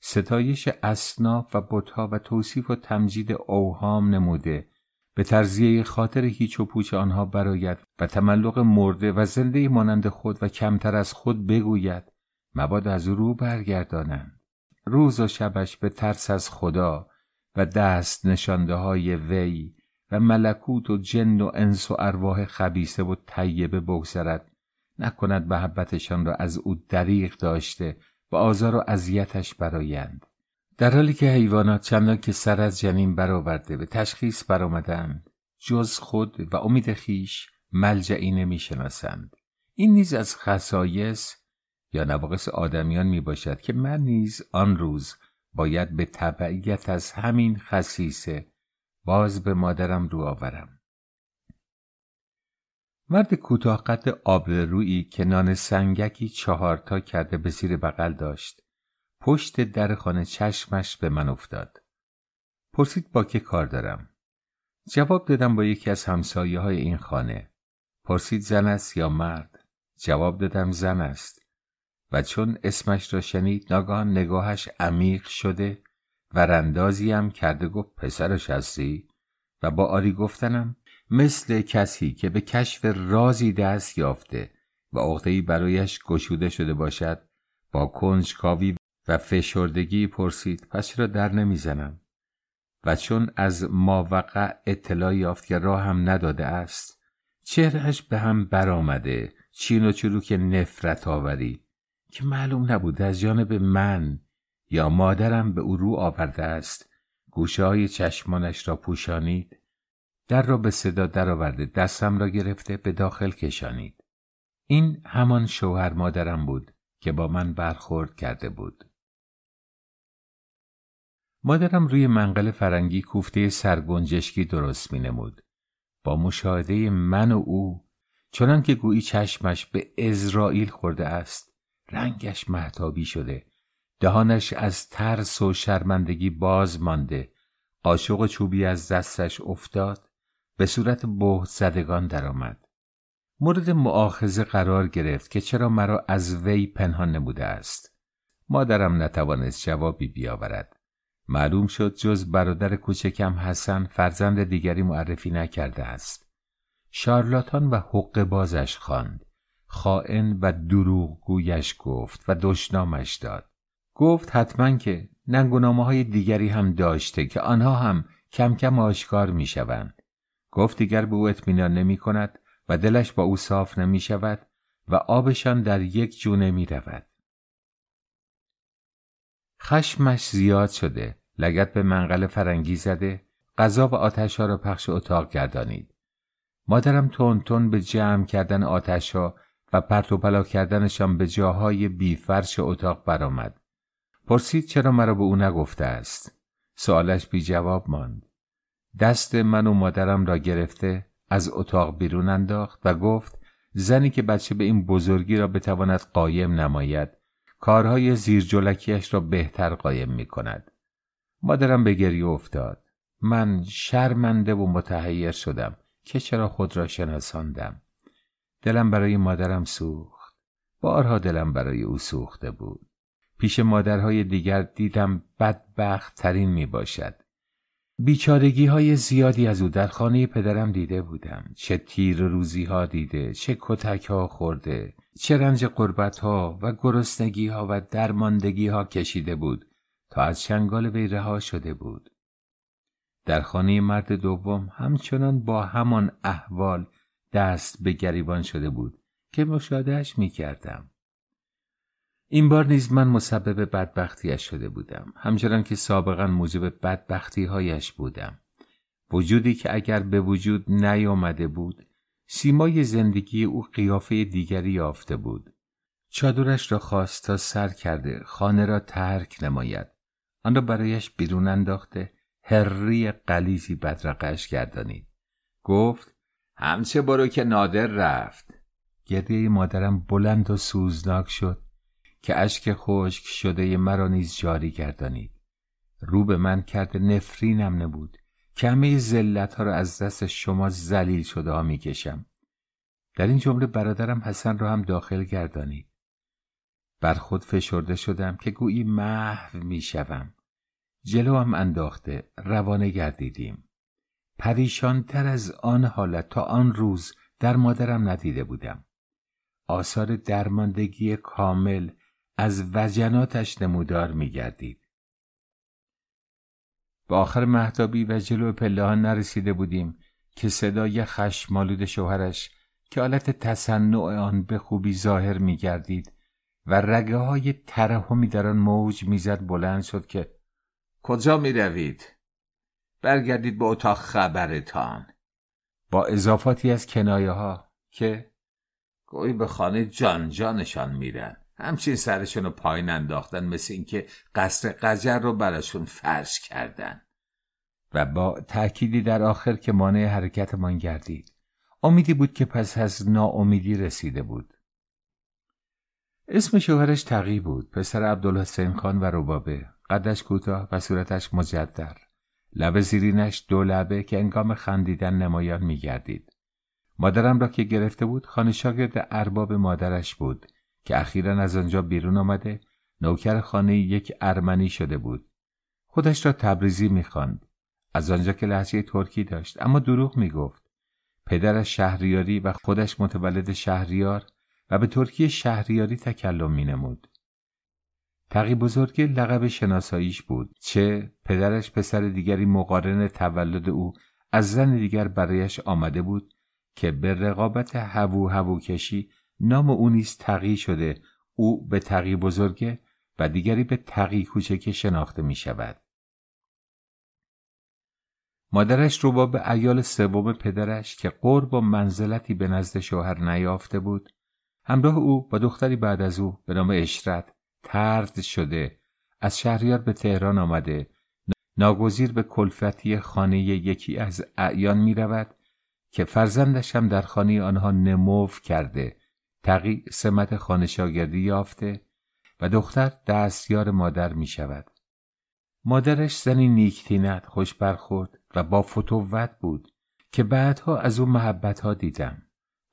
ستایش اصناف و بتها و توصیف و تمجید اوهام نموده. به ترزیه خاطر هیچ و پوچ آنها براید و تملق مرده و زنده مانند خود و کمتر از خود بگوید. مباد از رو برگردانند. روز و شبش به ترس از خدا و دست نشانده های وی و ملکوت و جن و انس و ارواح خبیسه و طیبه بگذرد. نکند محبتشان را از او دریغ داشته و آزار و اذیتش برایند در حالی که حیوانات چندان که سر از جنین برآورده به تشخیص برآمدند جز خود و امید خیش ملجعی نمی‌شناسند. این نیز از خصایص یا نواقص آدمیان می باشد که من نیز آن روز باید به تبعیت از همین خصیصه باز به مادرم رو آورم. مرد کوتاه قد آبرویی که نان سنگکی چهارتا کرده به زیر بغل داشت. پشت در خانه چشمش به من افتاد. پرسید با که کار دارم؟ جواب دادم با یکی از همسایه های این خانه. پرسید زن است یا مرد؟ جواب دادم زن است. و چون اسمش را شنید ناگهان نگاهش عمیق شده وراندازی هم کرده گفت پسرش هستی؟ و با آری گفتنم مثل کسی که به کشف رازی دست یافته و عقدهای برایش گشوده شده باشد با کنجکاوی و فشردگی پرسید پس چرا در نمی‌زنم؟ و چون از ماوقع اطلاع یافت که راه هم نداده است چهرهش به هم برآمده چین و چروک نفرت آوری که معلوم نبود از جانب من یا مادرم به او رو آورده است؟ گوشه های چشمانش را پوشانید. در را به صدا درآورده دستم را گرفته به داخل کشانید. این همان شوهر مادرم بود که با من برخورد کرده بود. مادرم روی منقل فرنگی کوفته سرگنجشکی درست می نمود. با مشاهده من و او چنان که گویی چشمش به ازرائیل خورده است رنگش محتابی شده. دهانش از ترس و شرمندگی باز مانده. قاشق چوبی از دستش افتاد. به صورت بهت زدگان درآمد. مورد معاخزه قرار گرفت که چرا مرا از وی پنهان نموده است. مادرم نتوانست جوابی بیاورد. معلوم شد جز برادر کوچکم حسن فرزند دیگری معرفی نکرده است. شارلاتان و حق بازش خواند. خائن و دروغ گویش گفت و دشنامش داد. گفت حتما که ننگونامه های دیگری هم داشته که آنها هم کم کم آشکار می شوند. گفت دیگر به او اطمینان نمی کند و دلش با او صاف نمی شود و آبشان در یک جونه می رود. خشمش زیاد شده لگت به منقل فرنگی زده غذا و آتش ها را پخش اتاق گردانید مادرم تون تون به جمع کردن آتش ها و پرت و پلا کردنشان به جاهای بیفرش اتاق برآمد پرسید چرا مرا به او نگفته است سوالش بی جواب ماند دست من و مادرم را گرفته از اتاق بیرون انداخت و گفت زنی که بچه به این بزرگی را بتواند قایم نماید کارهای زیرجلکیش را بهتر قایم می کند. مادرم به گریه افتاد. من شرمنده و متحیر شدم که چرا خود را شناساندم. دلم برای مادرم سوخت. بارها دلم برای او سوخته بود. پیش مادرهای دیگر دیدم بدبخت ترین می باشد. بیچارگی های زیادی از او در خانه پدرم دیده بودم. چه تیر روزی ها دیده، چه کتک ها خورده، چه رنج قربت ها و گرسنگی ها و درماندگی ها کشیده بود تا از چنگال وی رها شده بود. در خانه مرد دوم همچنان با همان احوال دست به گریبان شده بود که مشاهدهش می کردم. این بار نیز من مسبب بدبختیش شده بودم. همچنان که سابقا موجب بدبختی هایش بودم. وجودی که اگر به وجود نیامده بود سیمای زندگی او قیافه دیگری یافته بود. چادرش را خواست تا سر کرده خانه را ترک نماید. آن را برایش بیرون انداخته هری قلیزی بدرقش گردانید. گفت همچه برو که نادر رفت. گریه مادرم بلند و سوزناک شد. که اشک خشک شده مرا نیز جاری گردانید. رو به من کرده نفرینم نبود. که همه زلت ها را از دست شما زلیل شده ها می‌کشم. در این جمله برادرم حسن را هم داخل گردانید. بر خود فشرده شدم که گویی محو می‌شوم. جلو هم انداخته روانه گردیدیم. پریشانتر از آن حالت تا آن روز در مادرم ندیده بودم. آثار درماندگی کامل از وجناتش نمودار می گردید. به آخر محتابی و جلو پلهان نرسیده بودیم که صدای خشمالود شوهرش که حالت تصنع آن به خوبی ظاهر می گردید و رگه های ترحمی در آن موج می‌زد بلند شد که کجا می روید؟ برگردید به اتاق خبرتان با اضافاتی از کنایه ها که گویی به خانه جان جانشان میرن همچین سرشون رو پایین انداختن مثل اینکه قصر قجر رو براشون فرش کردن. و با تأکیدی در آخر که مانع حرکتمان گردید. امیدی بود که پس از ناامیدی رسیده بود. اسم شوهرش تقی بود پسر عبدالحسین خان و ربابه. قدش کوتاه و صورتش مجدر لب زیرینش دو لبه که انگام خندیدن نمایان میگردید. مادرم را که گرفته بود خانه شاگرد ارباب مادرش بود. که اخیرا از آنجا بیرون آمده نوکر خانه یک ارمنی شده بود. خودش را تبریزی می‌خواند. از آنجا که لحجه ترکی داشت اما دروغ می‌گفت. پدرش شهریاری و خودش متولد شهریار و به ترکی شهریاری تکلم مینمود. تقی بزرگ لقب شناساییش بود چه پدرش پسر دیگری مقارن تولد او از زن دیگر برایش آمده بود که به رقابت هوو هوو کشی نام او نیز تقی شده. او به تقی بزرگه و دیگری به تقی کوچکه شناخته می شود. مادرش رو به ایال سوم پدرش که قرب و منزلتی به نزد شوهر نیافته بود همراه او با دختری بعد از او به نام اشرت ترد شده. از شهریار به تهران آمده. ناگزیر به کلفتی خانه یکی از اعیان می رود که فرزندش هم در خانه آنها نموف کرده. تقی سمت خانه شاگردی یافته و دختر دستیار مادر می شود. مادرش زنی نیکتینت خوش برخورد و با فتوت بود که بعدها از او محبت ها دیدم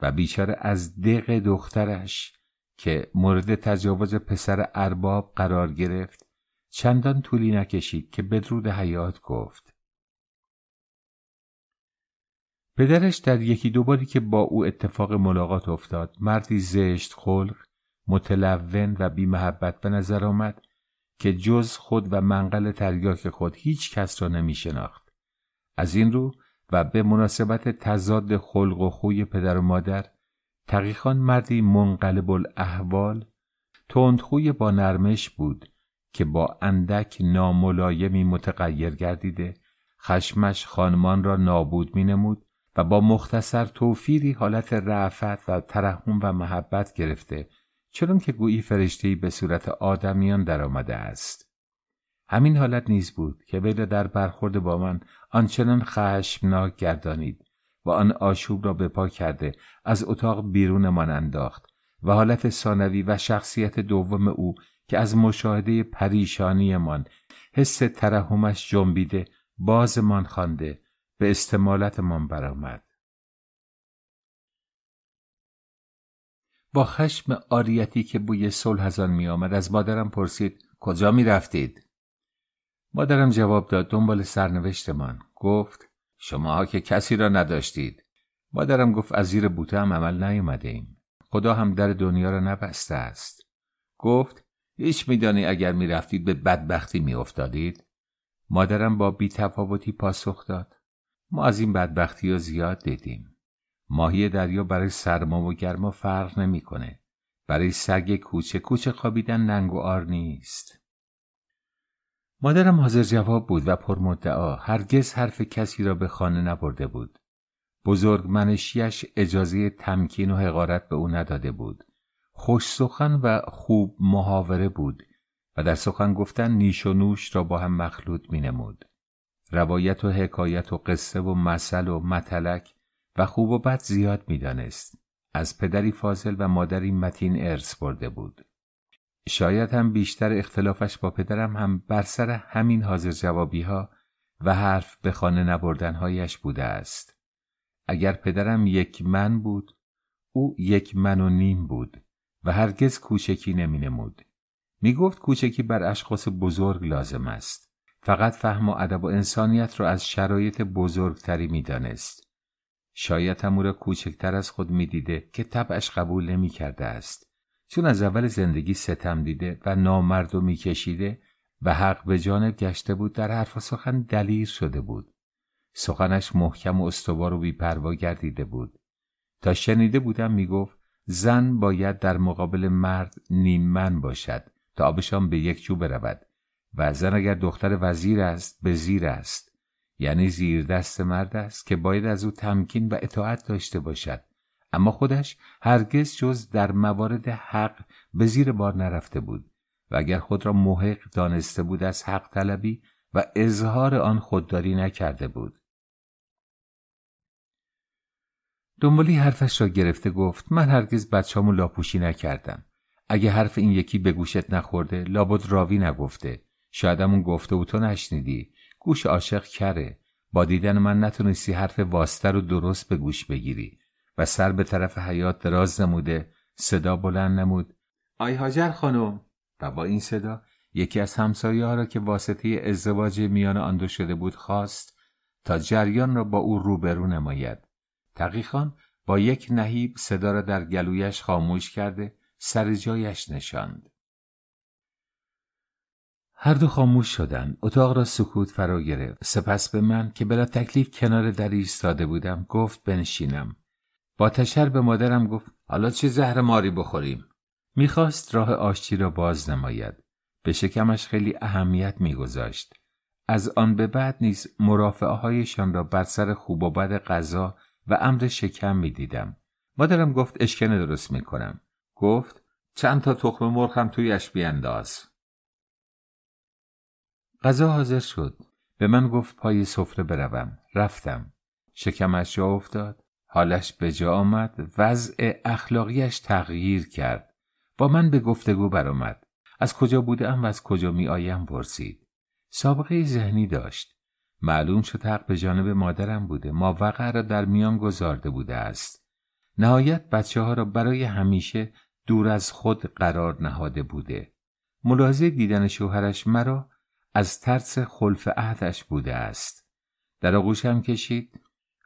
و بیچاره از دق دخترش که مورد تجاوز پسر ارباب قرار گرفت چندان طولی نکشید که بدرود حیات گفت پدرش در یکی دوباری که با او اتفاق ملاقات افتاد مردی زشت خلق متلون و بی محبت به نظر آمد که جز خود و منقل تریاک خود هیچ کس را نمی شناخت. از این رو و به مناسبت تضاد خلق و خوی پدر و مادر تقیخان مردی منقلب الاحوال تندخوی با نرمش بود که با اندک ناملایمی متغیر گردیده خشمش خانمان را نابود می نمود و با مختصر توفیری حالت رعفت و ترحم و محبت گرفته چون که گویی فرشتهای به صورت آدمیان درآمده است. همین حالت نیز بود که وی در برخورد با من آنچنان خشمناک گردانید و آن آشوب را به پا کرده از اتاق بیرونمان انداخت و حالت ثانوی و شخصیت دوم او که از مشاهده پریشانیمان حس ترحمش جنبیده بازمان خوانده به استمالتمان برآمد. با خشم آریتی که بوی صلح از آن می آمد از مادرم پرسید کجا می رفتید؟ مادرم جواب داد دنبال سرنوشتمان. گفت شما که کسی را نداشتید. مادرم گفت از زیر بوته هم عمل نیومده ایم خدا هم در دنیا را نبسته است. گفت هیچ میدانی اگر می‌رفتید به بدبختی میافتادید. مادرم با بیتفاوتی پاسخ داد. ما از این بدبختی ها زیاد دیدیم. ماهی دریا برای سرما و گرما فرق نمی‌کنه. برای سگ کوچه کوچه خوابیدن ننگ و آر نیست. مادرم حاضر جواب بود و پرمدعا. هرگز حرف کسی را به خانه نبرده بود. بزرگ منشیش اجازه تمکین و حقارت به او نداده بود. خوش سخن و خوب محاوره بود و در سخن گفتن نیش و نوش را با هم مخلوط می نمود. روایت و حکایت و قصه و مثل و متلک و خوب و بد زیاد می‌دانست. از پدری فاضل و مادری متین ارث برده بود. شاید هم بیشتر اختلافش با پدرم هم بر سر همین حاضر جوابی ها و حرف به خانه نبردنهایش بوده است. اگر پدرم یک من بود او یک من و نیم بود و هرگز کوچکی نمی نمود می گفت کوچکی بر اشخاص بزرگ لازم است. فقط فهم و ادب و انسانیت را از شرایط بزرگتری می دانست. شاید هم او را کوچکتر از خود می دیده که طبعش قبول نمی کرده است. چون از اول زندگی ستم دیده و نامردمی کشیده و حق به جانب گشته بود در حرف و سخن دلیر شده بود. سخنش محکم و استوار و بیپروا گردیده بود. تا شنیده بودم می‌گفت زن باید در مقابل مرد نیممن باشد تا آبشان به یک جو برود. و زن اگر دختر وزیر است به زیر است. یعنی زیر دست مرد است که باید از او تمکین و اطاعت داشته باشد. اما خودش هرگز جز در موارد حق به زیر بار نرفته بود و اگر خود را محق دانسته بود از حق طلبی و اظهار آن خودداری نکرده بود. دنبالی حرفش را گرفته گفت من هرگز بچه‌امو لاپوشی نکردم. اگه حرف این یکی به گوشت نخورده لابد راوی نگفته. شاید همون گفته و تو نشنیدی. گوش عاشق کره. با دیدن من نتونستی حرف واسطه رو درست به گوش بگیری. و سر به طرف حیات دراز نموده. صدا بلند نمود. آی هاجر خانم. و با این صدا یکی از همسایه ها را که واسطه ازدواج میان آن دو شده بود خواست تا جریان را با او روبرو نماید. تقیخان با یک نهیب صدا را در گلویش خاموش کرده سر جایش نشاند. هر دو خاموش شدند اتاق را سکوت فرا گرفت. سپس به من که بلا تکلیف کنار در ایستاده بودم گفت بنشینم. با تشر به مادرم گفت حالا چه زهر ماری بخوریم؟ می‌خواست راه آشتی را باز نماید. به شکمش خیلی اهمیت میگذاشت. از آن به بعد نیز مرافعه هایشان را بر سر خوب و بد غذا و امر شکم می‌دیدم. مادرم گفت اشکنه درست می‌کنم. گفت چند تا تخم مرغ هم تویش بیانداز غذا حاضر شد. به من گفت پای سفره بروم. رفتم. شکمش جا افتاد. حالش به جا آمد. وضع اخلاقیش تغییر کرد. با من به گفتگو برآمد. از کجا بودم و از کجا می آیم پرسید. سابقه ذهنی داشت. معلوم شد حق به جانب مادرم بوده. ما وقع را در میان گذارده بوده است. نهایت بچه ها را برای همیشه دور از خود قرار نهاده بوده. ملاحظه دیدن شوهرش مرا از ترس خلف عهدش بوده است. در آغوشم کشید.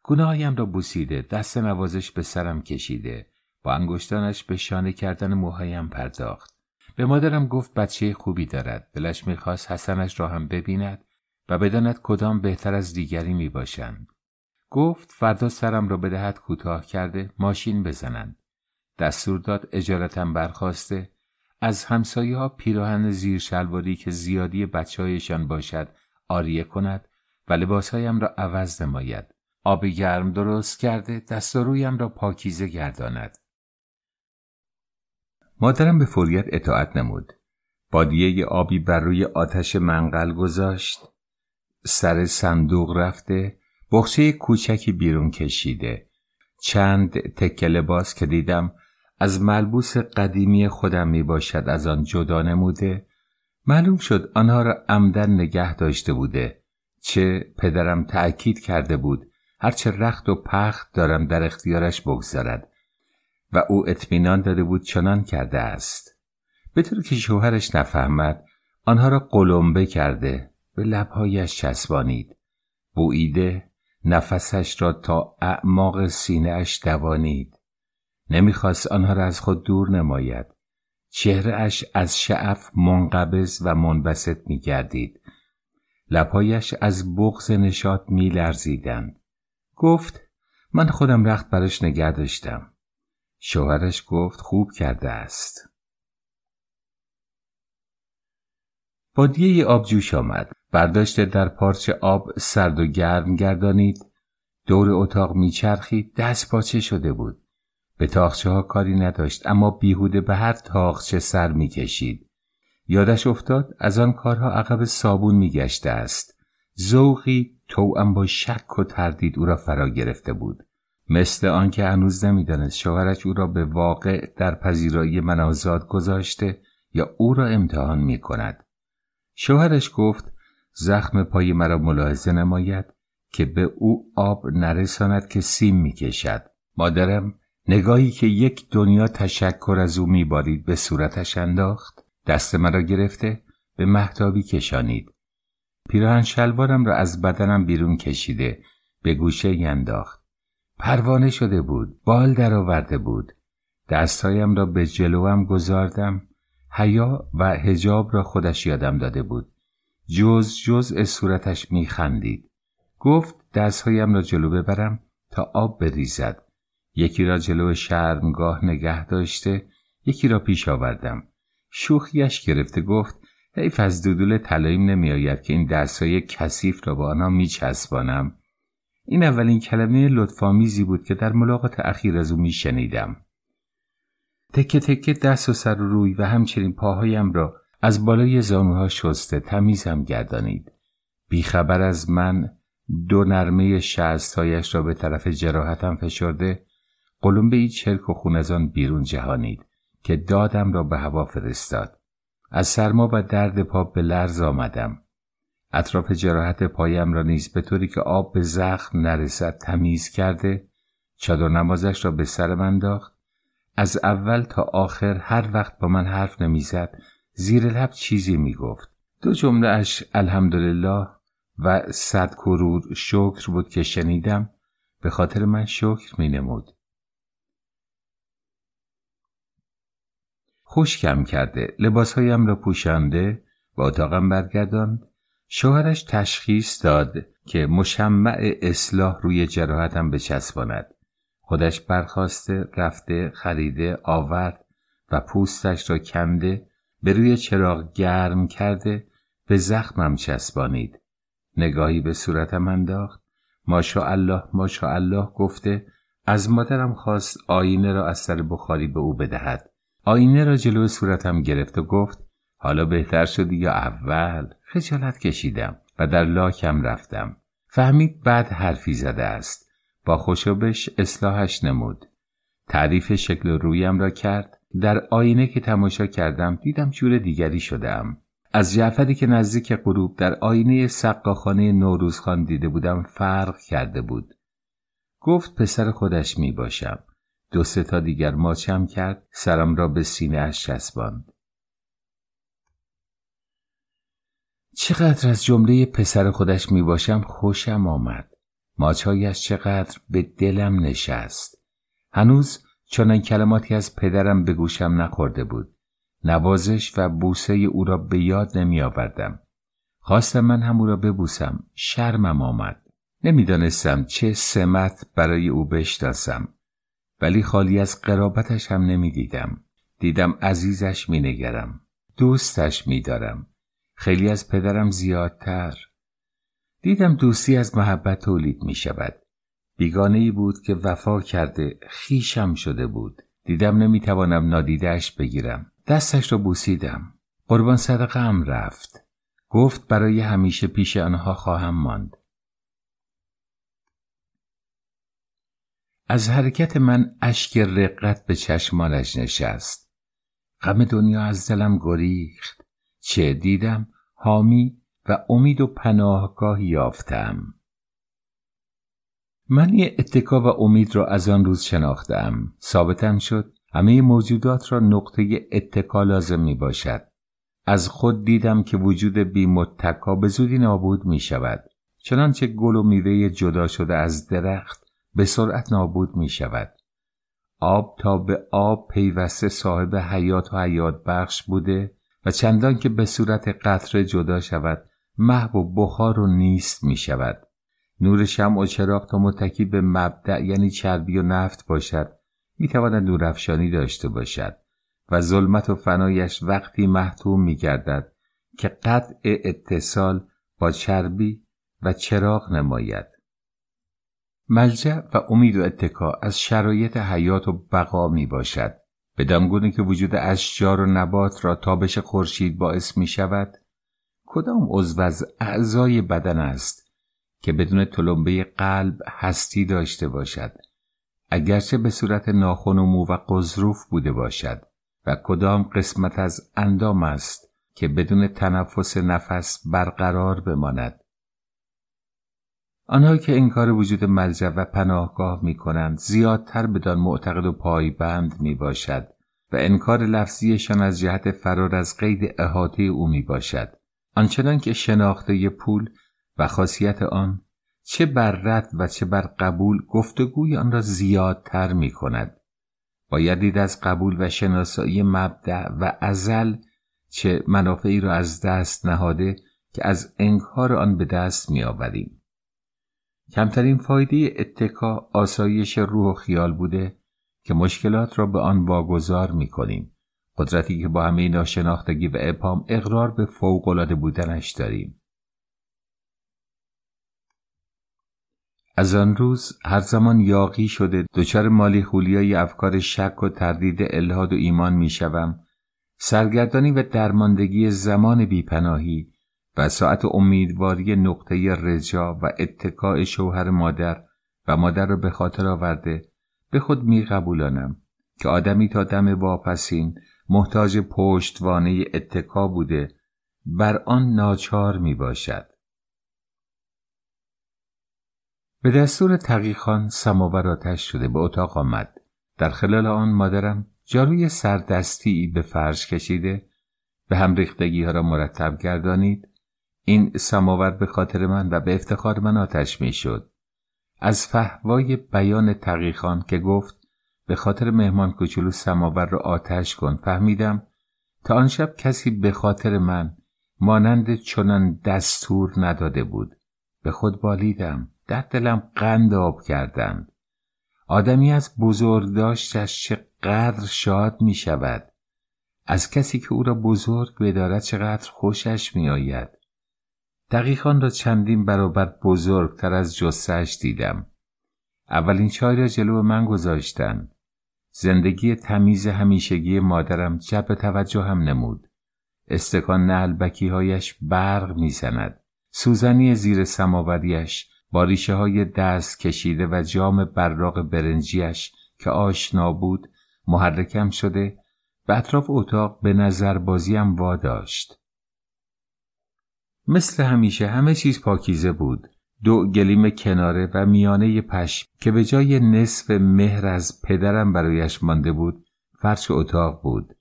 گناهایم را بوسیده دست نوازش به سرم کشیده. با انگشتانش به شانه کردن موهایم پرداخت. به مادرم گفت بچه خوبی دارد. دلش می‌خواست حسنش را هم ببیند و بداند کدام بهتر از دیگری می‌باشند. گفت فردا سرم را بدهد کوتاه کرده ماشین بزنند. دستور داد اجارتم برخواسته. از همسایه ها پیراهن زیر شلواری که زیادی بچه هایشان باشد آریه کند و لباسهایم را عوض نماید. آب گرم درست کرده دست رویم را پاکیزه گرداند. مادرم به فوریت اطاعت نمود. بادیه آبی بر روی آتش منقل گذاشت. سر صندوق رفته بخچه کوچکی بیرون کشیده. چند تکه لباس که دیدم از ملبوس قدیمی خودم می باشد از آن جدا نموده. معلوم شد آنها را عمدن نگه داشته بوده چه پدرم تأکید کرده بود هرچه رخت و پخت دارم در اختیارش بگذارد و او اطمینان داده بود چنان کرده است. به طور که شوهرش نفهمد آنها را قلمبه کرده به لبهایش چسبانید. بوییده نفسش را تا اعماق سینهاش دوانید. نمی‌خواست آنها را از خود دور نماید. چهره اش از شعف منقبض و منبسط میگردید. لبهایش از بغز نشات میلرزیدند. گفت من خودم رخت براش نگه داشتم. شوهرش گفت خوب کرده است. بادیه آب جوش آمد. برداشته در پارچه آب سرد و گرم گردانید. دور اتاق میچرخید. دست پاچه شده بود. به تاخچه ها کاری نداشت اما بیهوده به هر تاخچه سر می‌کشید. یادش افتاد از آن کارها عقب صابون میگشته است. ذوقی توأم با شک و تردید او را فرا گرفته بود. مثل آنکه هنوز نمی‌دانست شوهرش او را به واقع در پذیرایی من آزاد گذاشته یا او را امتحان می کند. شوهرش گفت زخم پای مرا ملاحظه نماید که به او آب نرساند که سیم می‌کشد. مادرم نگاهی که یک دنیا تشکر از او میبارید به صورتش انداخت دست مرا گرفته به محتابی کشانید. پیراهن شلوارم را از بدنم بیرون کشیده به گوشه انداخت. پروانه شده بود بال درآورده بود. دستهایم را به جلوم گذاردم حیا و هجاب را خودش یادم داده بود. جز جز صورتش میخندید. گفت دستهایم را جلو ببرم تا آب بریزد. یکی را جلو شرمگاه نگه داشته یکی را پیش آوردم. شوخیش گرفته گفت حیف از دودول طلاییم نمیآید که این دستهای کثیف را با آنها میچسبانم. این اولین کلمه لطفامیزی بود که در ملاقات اخیر از او میشنیدم. تکه تکه دست و سر و روی و همچنین پاهایم را از بالای زانوها شسته تمیزم گردانید. بیخبر از من دو نرمه شستهایش را به طرف جراحتم فشرده قلم به چرک و خون از آن بیرون جهانید که دادم را به هوا فرستاد. از سرما و درد پا به لرز آمدم. اطراف جراحت پایم را نیز به طوری که آب به زخم نرسد تمیز کرده چادر نمازش را به سر من داخت. از اول تا آخر هر وقت با من حرف نمی‌زد زیر لب چیزی می‌گفت. دو جمله اش الحمدلله و صد کرور شکر بود که شنیدم. به خاطر من شکر می نمود. خوشکم کرده. لباسهایم را پوشانده و اتاقم برگرداند. شوهرش تشخیص داد که مشمع اصلاح روی جراحتم بچسباند. خودش برخواسته رفته خریده آورد و پوستش را کنده به روی چراغ گرم کرده به زخمم چسبانید. نگاهی به صورتم انداخت. ماشاءالله ماشاءالله گفته از مادرم خواست آینه را از سر بخاری به او بدهد. آینه را جلو صورتم گرفت و گفت حالا بهتر شدی یا اول خجالت کشیدم و در لاکم رفتم. فهمید بعد حرفی زده است. با خوشبش اصلاحش نمود. تعریف شکل رویم را کرد. در آینه که تماشا کردم دیدم جور دیگری شدم. از جعفری که نزدیک غروب در آینه سقاخانه نوروزخان دیده بودم فرق کرده بود. گفت پسر خودش می باشم دو سه تا دیگر ماچم کرد سرم را به سینه اش چسباند. چقدر از جمله پسر خودش می باشم خوشم آمد. ماچهایش چقدر به دلم نشست. هنوز چنان کلماتی از پدرم به گوشم نخورده بود. نوازش و بوسه او را به یاد نمی آوردم. خواستم من هم او را ببوسم. شرمم آمد. نمی‌دانستم چه سمت برای او بشناسم. ولی خالی از قرابتش هم نمی‌دیدم. دیدم عزیزش مینگرم. دوستش میدارم. خیلی از پدرم زیادتر. دیدم دوستی از محبت تولید می شود بیگانه ای بود که وفا کرده خیشم شده بود. دیدم نمی‌توانم نادیدهش بگیرم. دستش را بوسیدم. قربان صدقه هم رفت. گفت برای همیشه پیش آنها خواهم ماند. از حرکت من اشک رقت به چشمانش نشست. غم دنیا از دلم گریخت. چه دیدم؟ حامی و امید و پناهگاهی یافتم. من یه اتکا و امید را از آن روز شناختم. ثابتم شد همه موجودات را نقطه اتکا لازم می باشد از خود دیدم که وجود بی متکا به زودی نابود می شود چنانچه گل و میوه جدا شده از درخت به سرعت نابود می شود آب تا به آب پیوسته صاحب حیات و حیات بخش بوده و چندان که به صورت قطره جدا شود محو و بخار و نیست می شود نور شم و چراغ تا متکی به مبدع یعنی چربی و نفت باشد می تواند نورافشانی داشته باشد و ظلمت و فنایش وقتی محتوم می گردد که قطع اتصال با چربی و چراغ نماید. ملجع و امید و اتکا از شرایط حیات و بقا می باشد. به دمگونه که وجود اشجار و نبات را تابش خورشید باعث می شود کدام عضو از اعضای بدن است که بدون تلمبه قلب هستی داشته باشد؟ اگرچه به صورت ناخن و مو و قذروف بوده باشد. و کدام قسمت از اندام است که بدون تنفس نفس برقرار بماند؟ آنهایی که انکار وجود ملجع و پناهگاه می کنند زیادتر بدان معتقد و پایبند می باشد و انکار لفظیشان از جهت فرار از قید احاطه او می باشد آنچنان که شناخته پول و خاصیت آن چه بر رد و چه بر قبول گفتگوی آن را زیادتر می کند باید دید از قبول و شناسایی مبدع و ازل چه منافعی را از دست نهاده که از انکار آن به دست می آوریم. کمترین فایده اتکا آسایش روح و خیال بوده که مشکلات را به آن واگذار می کنیم. قدرتی که با همه ناشناختگی و اپام اقرار به فوقالعاده بودنش داریم. از آن روز هر زمان یاقی شده دچار مالی خولیای افکار شک و تردید الهاد و ایمان می‌شوم سرگردانی و درماندگی زمان بیپناهی و ساعت امیدواری نقطه رجا و اتکاع شوهر مادر و مادر را به خاطر آورده به خود می قبولانم که آدمی تا دم واپسین محتاج پشتوانه اتکا بوده بر آن ناچار می باشد. به دستور تقیخان سماور آتش شده به اتاق آمد. در خلال آن مادرم جاروی سردستی به فرش کشیده به هم ریختگی ها را مرتب گردانید این سماور به خاطر من و به افتخار من آتش می شد. از فهوای بیان تقیخان که گفت به خاطر مهمان کوچولو سماور را آتش کن فهمیدم تا آن شب کسی به خاطر من مانند چنان دستور نداده بود. به خود بالیدم در دلم قند آب کردند. آدمی از بزرگ داشتش چقدر شاد می شود از کسی که او را بزرگ بدارد چقدر خوشش می آید دقیقان را چندین برابر بزرگتر از جسهش دیدم. اولین چای را جلو من گذاشتن. زندگی تمیز همیشگی مادرم جب توجه هم نمود. استکان نعلبکی هایش برق می‌زند. سوزنی زیر سماوریش با ریشه های دست کشیده و جام براق برنجیش که آشنا بود محرکم شده به اطراف اتاق به نظر بازیم واداشت. مثل همیشه همه چیز پاکیزه بود. دو گلیم کناره و میانه پشم که به جای نصف مهر از پدرم برایش مانده بود فرش اتاق بود.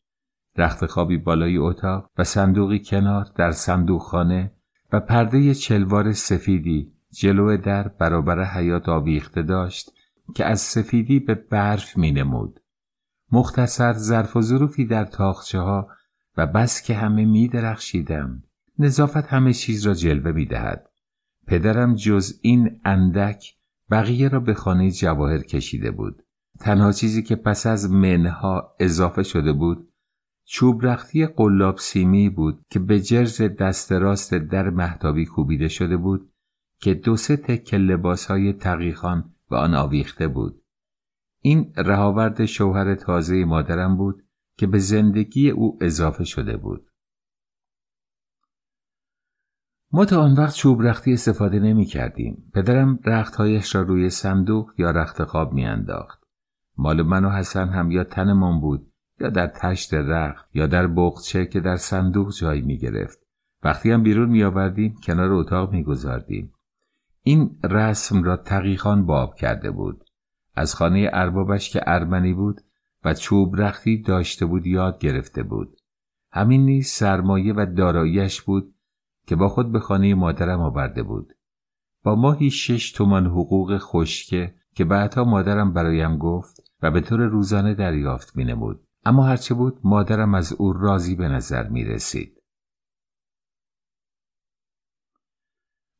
رخت خوابی بالای اتاق و صندوقی کنار در صندوق خانه و پرده چلوار سفیدی جلو در برابر حیات آویخته داشت که از سفیدی به برف می نمود. مختصر ظرف و ظروفی در تاخچه ها و بس که همه می درخشیدم. نظافت همه چیز را جلوه می دهد. پدرم جز این اندک بقیه را به خانه جواهر کشیده بود. تنها چیزی که پس از منها اضافه شده بود چوب رختی قلاب سیمی بود که به جرز دست راست در محتابی کوبیده شده بود که دو سه تکه لباس های تقیخان به آن آویخته بود. این رهاورد شوهر تازه مادرم بود که به زندگی او اضافه شده بود. ما تا آن وقت چوب رختی استفاده نمی کردیم. پدرم رختهایش را روی صندوق یا رخت خواب می انداخت. مال من و حسن هم یا تنمان بود یا در تشت رخت یا در بغچه که در صندوق جای می گرفت. وقتی هم بیرون می آوردیم کنار اتاق می گذاردیم. این رسم را تقیخان باب کرده بود از خانه اربابش که ارمنی بود و چوب رختی داشته بود یاد گرفته بود همین نیز سرمایه و داراییش بود که با خود به خانه مادرم آورده بود با ماهی شش تومان حقوق خشکه که بعدها مادرم برایم گفت و به طور روزانه دریافت می نمود. اما هرچه بود مادرم از او راضی به نظر می رسید.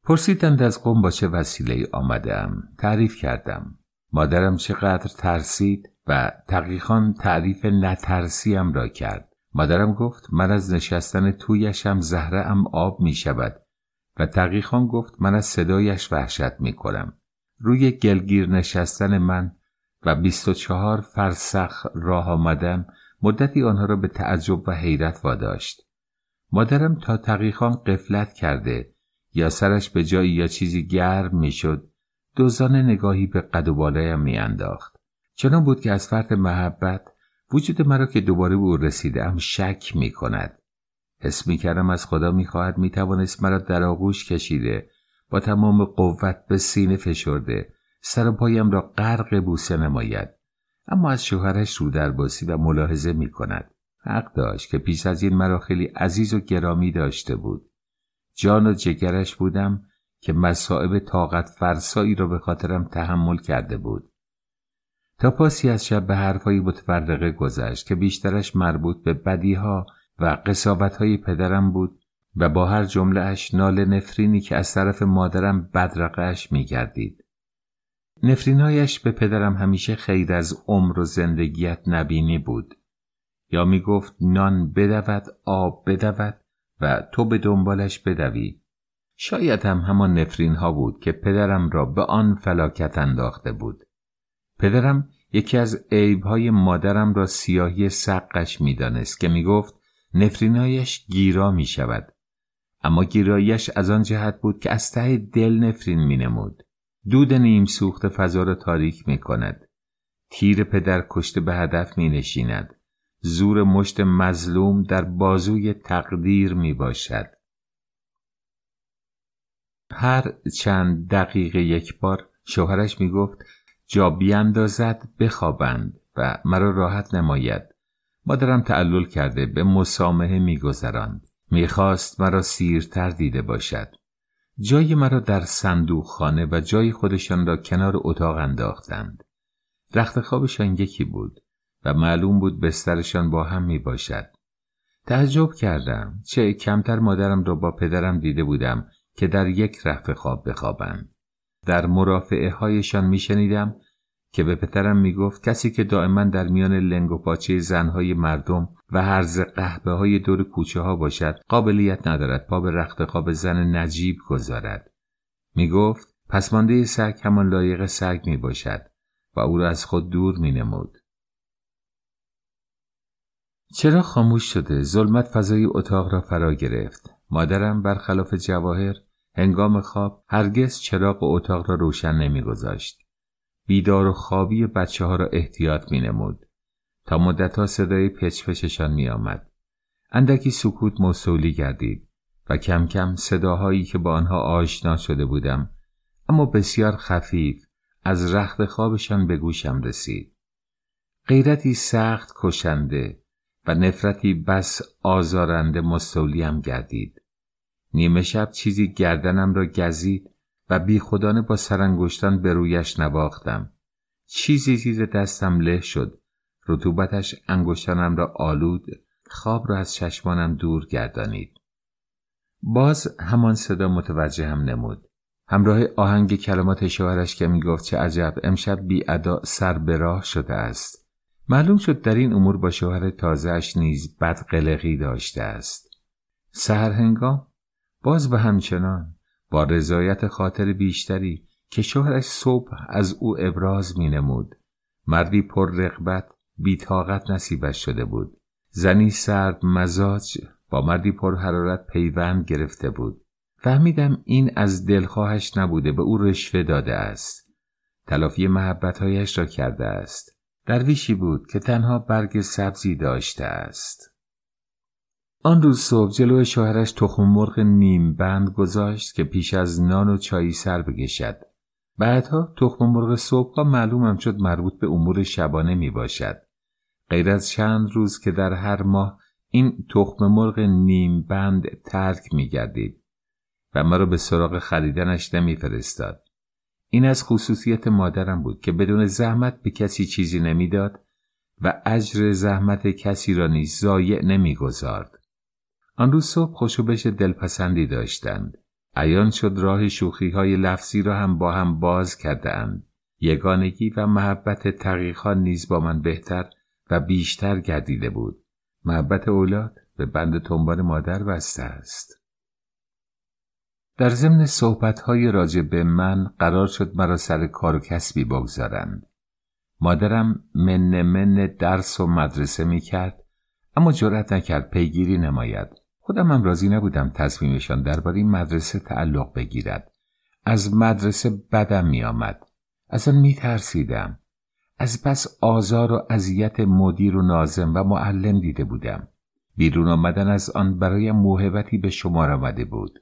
پرسیدند از قوم با چه وسیله آمدم تعریف کردم مادرم چقدر ترسید و تقیخان تعریف نترسیم را کرد مادرم گفت من از نشستن تویشم زهره ام آب می شود و تقیخان گفت من از صدایش وحشت می کنم روی گلگیر نشستن من و بیست و چهار فرسخ راه آمدن مدتی آنها را به تعجب و حیرت واداشت. مادرم تا تقیخان قفلت کرده یا سرش به جایی یا چیزی گرم می‌شد دوزانه نگاهی به قد و بالایم میانداخت. چنان بود که از فرط محبت وجود مرا که دوباره به او رسیده ام شک می کند. حس می کردم از خدا می خواهد می توانست مرا در آغوش کشیده با تمام قوت به سینه فشرده سر پایم را غرق بوسه نماید. اما از شوهرش رو درباسی و ملاحظه می کند حق داشت که پیش از این مرا خیلی عزیز و گرامی داشته بود. جان و جگرش بودم که مصائب طاقت فرسایی را به خاطرم تحمل کرده بود. تا پاسی از شب به حرفهای متفرقه گذشت که بیشترش مربوط به بدیها و قصابتهای پدرم بود و با هر جمله اش نال نفرینی که از طرف مادرم بدرقش می گردید. نفرینهایش به پدرم همیشه خیر از عمر و زندگیت نبینی بود. یا می گفت نان بدود آب بدود و تو به دنبالش بدوی. شاید هم همان نفرین ها بود که پدرم را به آن فلاکت انداخته بود. پدرم یکی از عیبهای مادرم را سیاهی سقش می‌دانست که می‌گفت نفرینایش گیرا می شود. اما گیرایش از آن جهت بود که از ته دل نفرین می نمود. دود نیم سوخت فضا را تاریک می کند. تیر پدر کشته به هدف می نشیند. زور مشت مظلوم در بازوی تقدیر می باشد. هر چند دقیقه یک بار شوهرش می گفت جا بیاندازد بخوابند و مرا راحت نماید مادرم تعلل کرده به مسامحه میگذراند می‌خواست مرا سیرتر دیده باشد جای مرا در صندوق خانه و جای خودشان را کنار اتاق انداختند رخت خوابشان یکی بود و معلوم بود بسترشان با هم می باشد. تعجب کردم چه کمتر مادرم را با پدرم دیده بودم که در یک رخت خواب بخوابند. در مرافعه هایشان می شنیدم که به پدرم می گفت کسی که دائما در میان لنگ و پاچه زنهای مردم و هرز قهبه های دور کوچه ها باشد قابلیت ندارد پا به رخت خواب زن نجیب گذارد. می گفت پسمانده سگ همان لایق سگ می باشد و او را از خود دور می نمود. چرا خاموش شده ظلمت فضای اتاق را فرا گرفت مادرم برخلاف جواهر هنگام خواب هرگز چراغ اتاق را روشن نمیگذاشت بیدار و خوابی بچه ها را احتیاط می نمود. تا مدتها صدای پچپچشان می آمد. اندکی سکوت موصولی گردید و کم کم صداهایی که با آنها آشنا شده بودم اما بسیار خفیف از رخت خوابشان به گوشم رسید. غیرتی سخت کشنده و نفرتی بس آزارنده مستولیم گردید. نیمه شب چیزی گردنم را گزید و بی خودانه با سرانگشتان به رویش نواختم. چیزی زیر دستم له شد. رطوبتش انگشتانم را آلود خواب را از چشمانم دور گردانید. باز همان صدا متوجه هم نمود. همراه آهنگ کلمات شوهرش که می گفت چه عجب امشب بی ادا سر به راه شده است. معلوم شد در این امور با شوهر تازهش نیز بد قلقی داشته است. سهر هنگام باز به همچنان با رضایت خاطر بیشتری که شوهرش صبح از او ابراز می نمود. مردی پر رغبت بیتاقت نصیبش شده بود. زنی سرد مزاج با مردی پر حرارت پیوند گرفته بود. فهمیدم این از دلخواهش نبوده به او رشوه داده است. تلافی محبتهایش را کرده است. درویشی بود که تنها برگ سبزی داشته است. آن روز صبح جلو شوهرش تخم مرغ نیم بند گذاشت که پیش از نان و چایی سر بکشد. بعدها تخم مرغ صبح معلومم شد مربوط به امور شبانه می باشد. غیر از چند روز که در هر ماه این تخم مرغ نیم بند ترک می گردید و مرا به سراغ خریدنش نمی فرستاد. این از خصوصیت مادرم بود که بدون زحمت به کسی چیزی نمی‌داد و اجر زحمت کسی را نیز ضایع نمی‌گذارد. آن روز صبح خوشوبش دلپسندی داشتند. عیان شد راه شوخی های لفظی را هم با هم باز کرده اند. یگانگی و محبت تقیقا نیز با من بهتر و بیشتر گردیده بود. محبت اولاد به بند تنبان مادر بسته است. در ضمن های راجع به من قرار شد مرا سر کار و کسبی بگذارند. مادرم من من درس و مدرسه می کرد اما جرأت نکرد پیگیری نماید. خودم هم راضی نبودم تصمیمشان درباره مدرسه تعلق بگیرد. از مدرسه بدم میآمد. از آن میترسیدم. از پس آزار و اذیت مدیر و نازم و معلم دیده بودم. بیرون آمدن از آن برایم موهبتی به شمار آمده بود.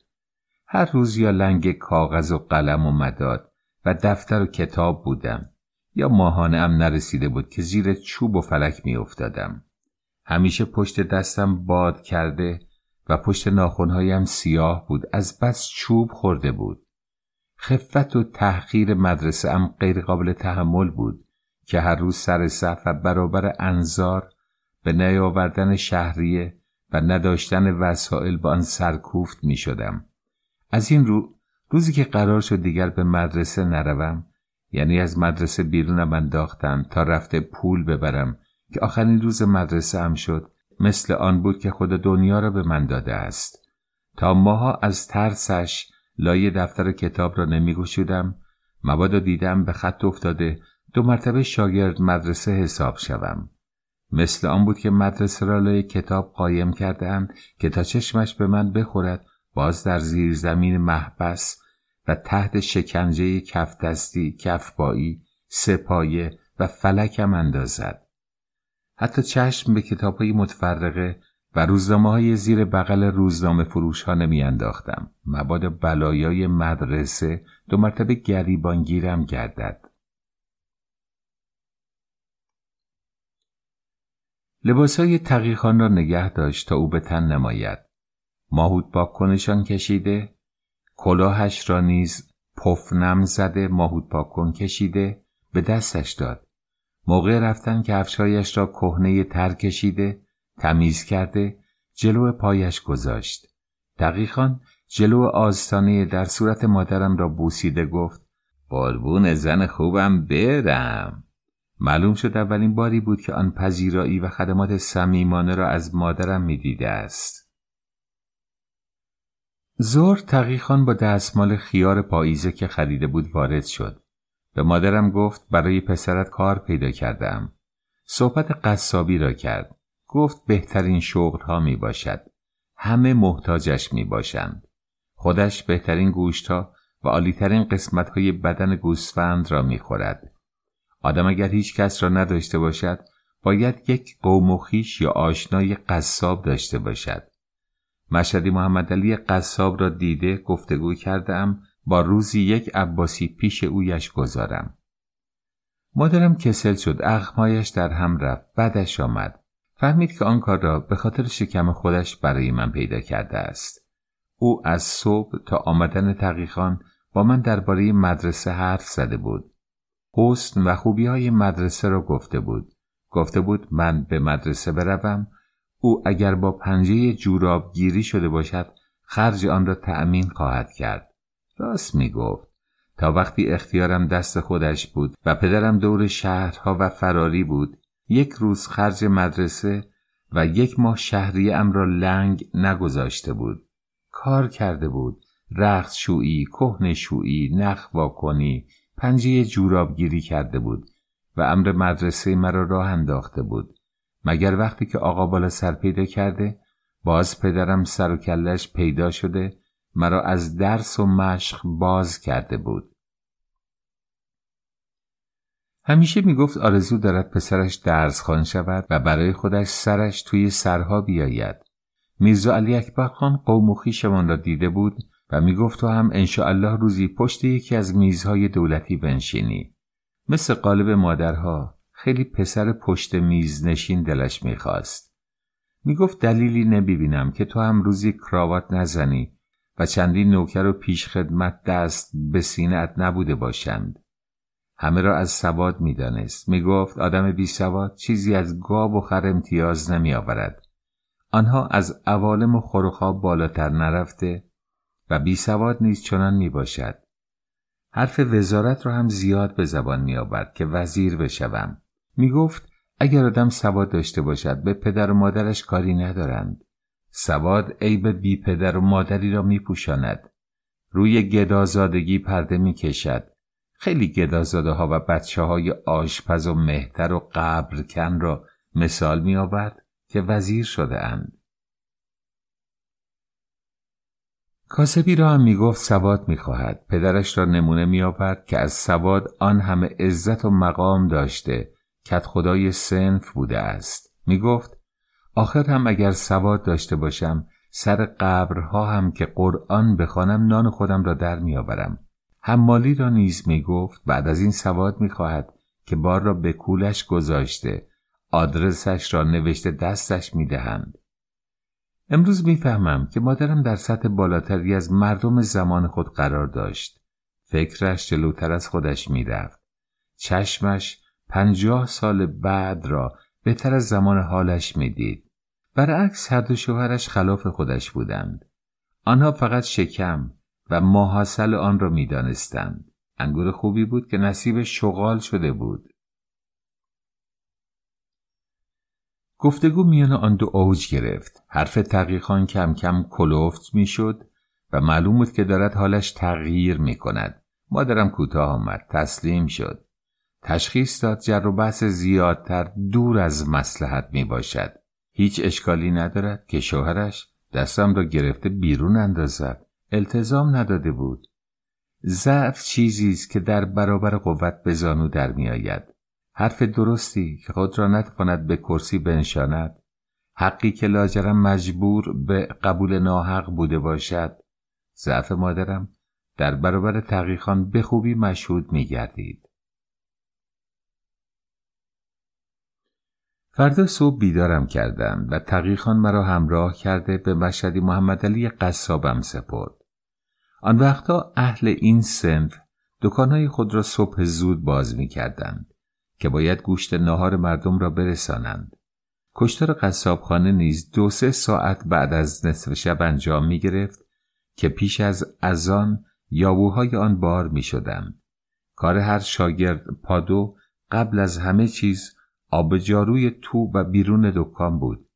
هر روز یا لنگ کاغذ و قلم و مداد و دفتر و کتاب بودم. یا ماهانه ام نرسیده بود که زیر چوب و فلک می افتادم. همیشه پشت دستم باد کرده و پشت ناخونهایم سیاه بود از بس چوب خورده بود خفت و تحقیر مدرسه ام غیر قابل تحمل بود که هر روز سر صف و برابر انظار به نیاوردن شهریه و نداشتن وسایل با آن سرکوفت می شدم. از این رو روزی که قرار شد دیگر به مدرسه نروم یعنی از مدرسه بیرونم انداختم تا رفته پول ببرم که آخرین روز مدرسه هم شد مثل آن بود که خود دنیا را به من داده است. تا ماها از ترسش لای دفتر کتاب را نمی گشودم. مبادا دیدم به خط افتاده. دو مرتبه شاگرد مدرسه حساب شوم. مثل آن بود که مدرسه را لای کتاب قایم کردهاند که تا چشمش به من بخورد باز در زیر زمین محبس و تحت شکنجه کف دستی، کفبایی، سپایه و فلکم اندازد. حتی چشم به کتاب های متفرقه و روزنامه های زیر بغل روزنامه فروش ها نمی انداختم. مباد بلایای مدرسه دو مرتبه گریبانگیرم گردد. لباس های تقیخان را نگه داشت تا او به تن نماید. ماهود پاک کنشان کشیده کلاهش را نیز پفنم زده ماهود پاک کشیده به دستش داد موقع رفتن که افشایش را کهنه تر کشیده تمیز کرده جلو پایش گذاشت. دقیقا جلو آستانه در صورت مادرم را بوسیده گفت قربون زن خوبم برم. معلوم شد اولین باری بود که آن پذیرایی و خدمات صمیمانه را از مادرم می‌دیده است. زور تقیخان با دستمال خیار پاییزه که خریده بود وارد شد. به مادرم گفت برای پسرت کار پیدا کردم. صحبت قصابی را کرد. گفت بهترین شغل ها می باشد. همه محتاجش می باشند. خودش بهترین گوشت ها و عالیترین قسمت های بدن گوسفند را می خورد. آدم اگر هیچ کس را نداشته باشد باید یک قوم و یا آشنای قصاب داشته باشد. مشهدی محمد علی قصاب را دیده گفتگو کردم با روزی یک عباسی پیش اویش گذارم. مادرم کسل شد اخمایش در هم رفت بعدش آمد. فهمید که آن کار را به خاطر شکم خودش برای من پیدا کرده است. او از صبح تا آمدن تقیخان با من درباره مدرسه حرف زده بود. حسن و خوبی های مدرسه را گفته بود. گفته بود من به مدرسه بروم. او اگر با پنجه جوراب گیری شده باشد خرج آن را تأمین خواهد کرد. راست می گفت تا وقتی اختیارم دست خودش بود و پدرم دور شهرها و فراری بود یک روز خرج مدرسه و یک ماه شهری ام را لنگ نگذاشته بود. کار کرده بود. رخت شویی، کهن شویی، نخ واکنی، پنجه جوراب گیری کرده بود و امر مدرسه مرا راه انداخته بود. مگر وقتی که آقا بالا سر پیدا کرده باز پدرم سر و کلش پیدا شده مرا از درس و مشق باز کرده بود. همیشه می‌گفت آرزو دارد پسرش درس خان شود و برای خودش سرش توی سرها بیاید. میرزا علی اکبر خان قوم و خیشمان را دیده بود و می‌گفت تو هم انشاءالله روزی پشت یکی از میزهای دولتی بنشینی. مثل قالب مادرها خیلی پسر پشت میز نشین دلش می‌خواست. می‌گفت دلیلی نمی‌بینم که تو هم روزی کراوات نزنی. و چندین نوکر و پیش خدمت دست به سینت نبوده باشند. همه را از سواد می‌دانست. می‌گفت آدم بی سواد چیزی از گاو و خر امتیاز نمی آورد. آنها از عوالم و خروخاب بالاتر نرفته و بی سواد نیز چنان می باشد. حرف وزارت را هم زیاد به زبان می آورد که وزیر بشوم. می گفت اگر آدم سواد داشته باشد به پدر و مادرش کاری ندارند. سواد عیب بی پدر و مادری را می پوشاند. روی گدازادگی پرده می کشد. خیلی گدازاده ها و بچه های آشپز و مهتر و قبرکن را مثال می آورد که وزیر شده اند. کاسبی را هم می گفت سواد می خواهد. پدرش را نمونه می آورد که از سواد آن همه عزت و مقام داشته کت خدای سنف بوده است می گفت آخر هم اگر سواد داشته باشم سر قبرها هم که قرآن بخوانم نان خودم را در میآورم حمالی را نیز می گفت بعد از این سواد می خواهد که بار را به کولش گذاشته آدرسش را نوشته دستش می دهند. امروز می‌فهمم که مادرم در سطح بالاتری از مردم زمان خود قرار داشت. فکرش جلوتر از خودش می‌رفت. چشمش پنجاه سال بعد را بهتر از زمان حالش می‌دید. برعکس هر دو شوهرش خلاف خودش بودند. آنها فقط شکم و ماحصل آن را می‌دانستند. انگور خوبی بود که نصیب شغال شده بود. گفتگو میان آن دو اوج گرفت. حرف تقیخان کم کم کلوفت می‌شد و معلوم بود که دارد حالش تغییر می کند. مادرم کوتاه آمد. تسلیم شد. تشخیص داد جر و بحث زیادتر دور از مسلحت می باشد. هیچ اشکالی ندارد که شوهرش دستم را گرفته بیرون اندازد. التزام نداده بود. ضعف چیزی است که در برابر قوت به زانو در میآید. حرف درستی که خود را نتواند به کرسی بنشاند حقی که لاجرم مجبور به قبول ناحق بوده باشد ضعف مادرم در برابر تحقیقان به خوبی مشهود می گردید. فردا صبح بیدارم کردم و تقیخان مرا همراه کرده به مشهدی محمد علی قصابم سپرد. آن وقتا اهل این سنف دکانهای خود را صبح زود باز می کردند که باید گوشت ناهار مردم را برسانند. کشتار قصابخانه نیز دو سه ساعت بعد از نصف شب انجام می گرفت که پیش از ازان یابوهای آن بار می شدند. کار هر شاگرد پادو قبل از همه چیز آب جاروی تو و بیرون دکان بود.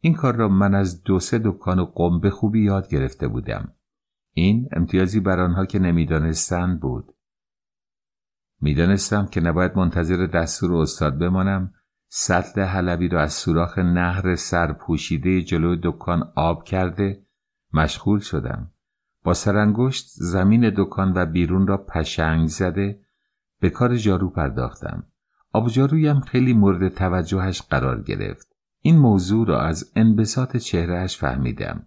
این کار را من از دو سه دکان و قم خوبی یاد گرفته بودم. این امتیازی بر آنها که نمی‌دانستند بود. می‌دانستم که نباید منتظر دستور استاد بمانم سطل حلبی را از سوراخ نهر سرپوشیده جلو دکان آب کرده مشغول شدم با سرانگشت زمین دکان و بیرون را پشنگ زده به کار جارو پرداختم آب جارویم خیلی مورد توجهش قرار گرفت. این موضوع را از انبساط چهرهش فهمیدم.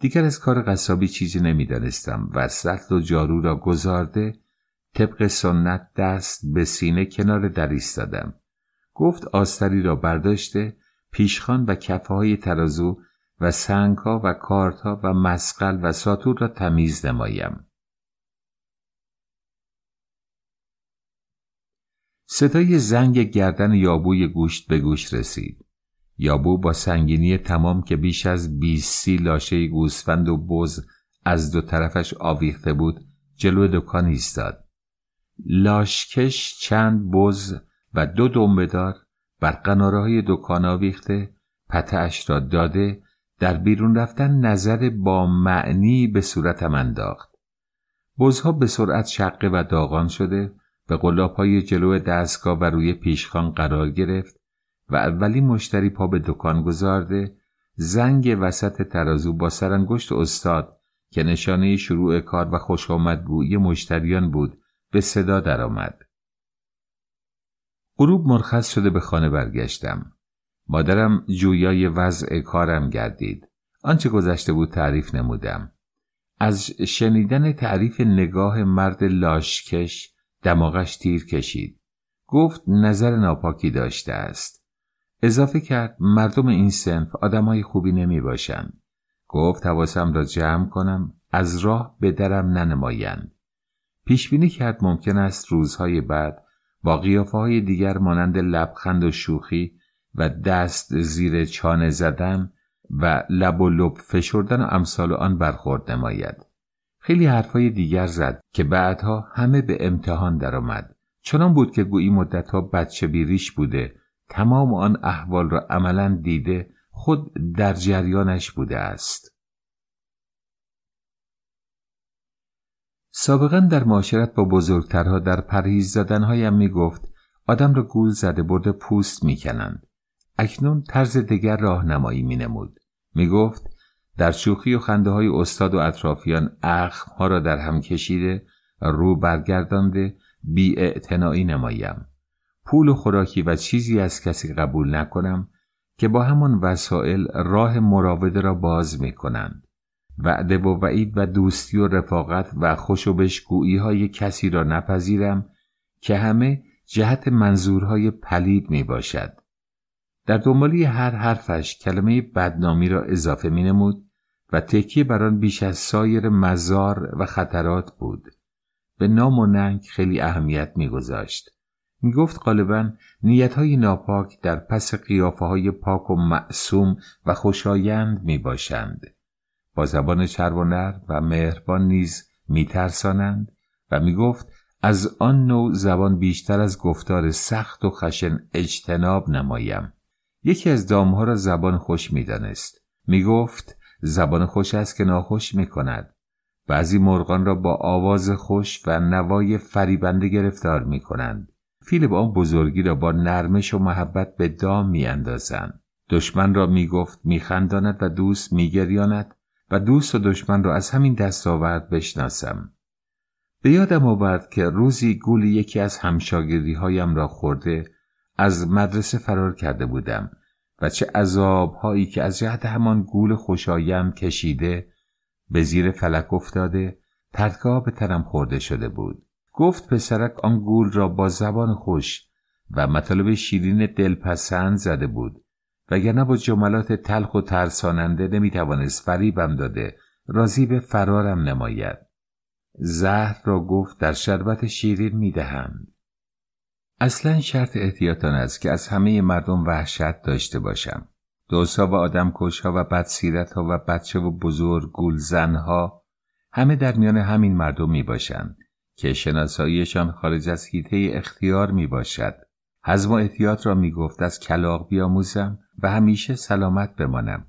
دیگر از کار قصابی چیزی نمی‌دانستم و سطل و جارو را گذارده طبق سنت دست به سینه کنار در ایستادم. گفت آستری را برداشته پیشخان و کفه های ترازو و سنگ ها و کارت ها و مسقل و ساتور را تمیز نمایم. صدای زنگ گردن یابوی گوشت به گوش رسید. یابو با سنگینی تمام که بیش از بیستی لاشه گوسفند و بز از دو طرفش آویخته بود جلو دکان ایستاد. لاشکش چند بز و دو دنبهدار بر قناره های دکان آویخته پتهاش را داده در بیرون رفتن نظر با معنی به صورتم انداخت. بزها به سرعت شقه و داغان شده به قلاب های جلو دستگاه و روی پیشخان قرار گرفت و اولی مشتری پا به دکان گذارده زنگ وسط ترازو با سرانگشت استاد که نشانه شروع کار و خوش گویی مشتریان بود به صدا درآمد. غروب مرخص شده به خانه برگشتم. مادرم جویای وضع کارم گردید. آنچه گذشته بود تعریف نمودم. از شنیدن تعریف نگاه مرد لاشکش دماغش تیر کشید. گفت نظر ناپاکی داشته است. اضافه کرد مردم این سنف آدمای خوبی نمی باشند. گفت حواسم را جمع کنم از راه به درم ننمایند. پیش بینی کرد ممکن است روزهای بعد با قیافه های دیگر مانند لبخند و شوخی و دست زیر چانه زدن و لب و لب فشردن و امثال آن برخورد نماید. خیلی حرفهای دیگر زد که بعدها همه به امتحان درآمد. چنان بود که گویی مدتها بچه بیریش بوده تمام آن احوال را عملا دیده خود در جریانش بوده است. سابقا در معاشرت با بزرگترها در پرهیز زدنهایم می گفت آدم را گول زده برده پوست می کنند. اکنون طرز دیگر راهنمایی می نمود. می گفت در شوخی و خنده های استاد و اطرافیان اخم ها را در هم کشیده رو برگردانده بی نمایم. پول و خوراکی و چیزی از کسی قبول نکنم که با همان وسایل راه مراوده را باز می کنند. وعده و وعید و دوستی و رفاقت و خوش و های کسی را نپذیرم که همه جهت منظورهای پلید می باشد. در دنبالی هر حرفش کلمه بدنامی را اضافه می نمود و تکیه بر آن بیش از سایر مزار و خطرات بود. به نام و ننگ خیلی اهمیت میگذاشت. می‌گفت غالبا نیتهای ناپاک در پس قیافه های پاک و معصوم و خوشایند می باشند. با زبان چرونر و مهربان نیز میترسانند و می‌گفت از آن نوع زبان بیشتر از گفتار سخت و خشن اجتناب نمایم یکی از دامها را زبان خوش می‌دانست می‌گفت زبان خوش است که ناخوش می‌کند. بعضی مرغان را با آواز خوش و نوای فریبنده گرفتار می‌کنند. فیل با آن بزرگی را با نرمش و محبت به دام میاندازند. دشمن را می‌گفت میخنداند و دوست میگریاند و دوست و دشمن را از همین دستاورد بشناسم. به یادم آورد که روزی گول یکی از همشاگردی هایم را خورده از مدرسه فرار کرده بودم. و چه عذاب هایی که از جهت همان گول خوشایند کشیده به زیر فلک افتاده ترکا به ترم خورده شده بود. گفت پسرک آن گول را با زبان خوش و مطالب شیرین دلپسند زده بود وگرنه با جملات تلخ و ترساننده نمی‌توانست فریبم داده راضی به فرارم نماید. زهر را گفت در شربت شیرین می‌دهند. اصلا شرط احتیاطان است که از همه مردم وحشت داشته باشم. دوسا و آدم ها و بدسیرت ها و بچه و بزرگ گولزن ها همه در میان همین مردم می باشند که شناساییشان خارج از حیطه اختیار می باشد حزم و احتیاط را می گفت از کلاق بیاموزم و همیشه سلامت بمانم.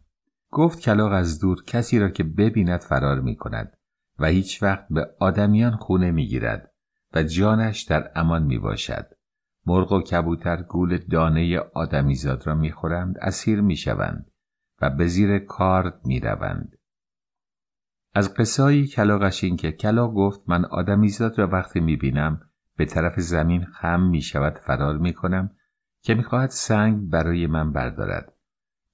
گفت کلاق از دور کسی را که ببیند فرار می کند و هیچ وقت به آدمیان خونه می گیرد و جانش در امان می باشد مرغ و کبوتر گول دانه آدمیزاد را می‌خورند اسیر می‌شوند و به زیر کارد می‌روند. از قصایی کلاقش این که کلا گفت من آدمیزاد را وقتی می‌بینم به طرف زمین خم می‌شود فرار می‌کنم که می‌خواهد سنگ برای من بردارد.